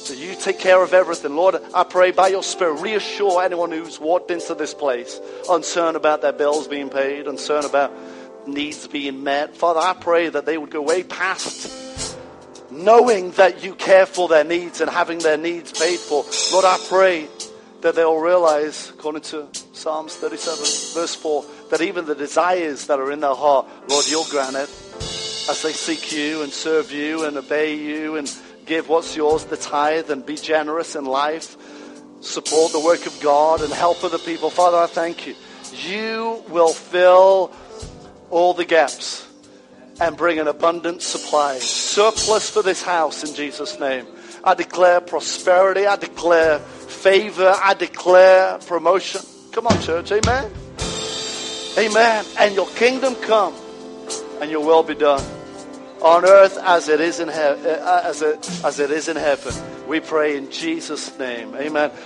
[SPEAKER 1] So you take care of everything. Lord, I pray by your Spirit, reassure anyone who's walked into this place, uncertain about their bills being paid, uncertain about needs being met. Father, I pray that they would go way past knowing that you care for their needs and having their needs paid for. Lord, I pray that they'll realize, according to Psalms 37, verse 4, that even the desires that are in their heart, Lord, you'll grant it as they seek you and serve you and obey you and give what's yours, the tithe, and be generous in life, support the work of God and help other people. Father, I thank you. You will fill all the gaps and bring an abundant supply, surplus for this house in Jesus' name. I declare prosperity. I declare favor. I declare promotion. Come on, church. Amen. Amen. And your kingdom come and your will be done on earth as it is in he- uh, as, it, as it is in heaven. We pray in Jesus' name. Amen.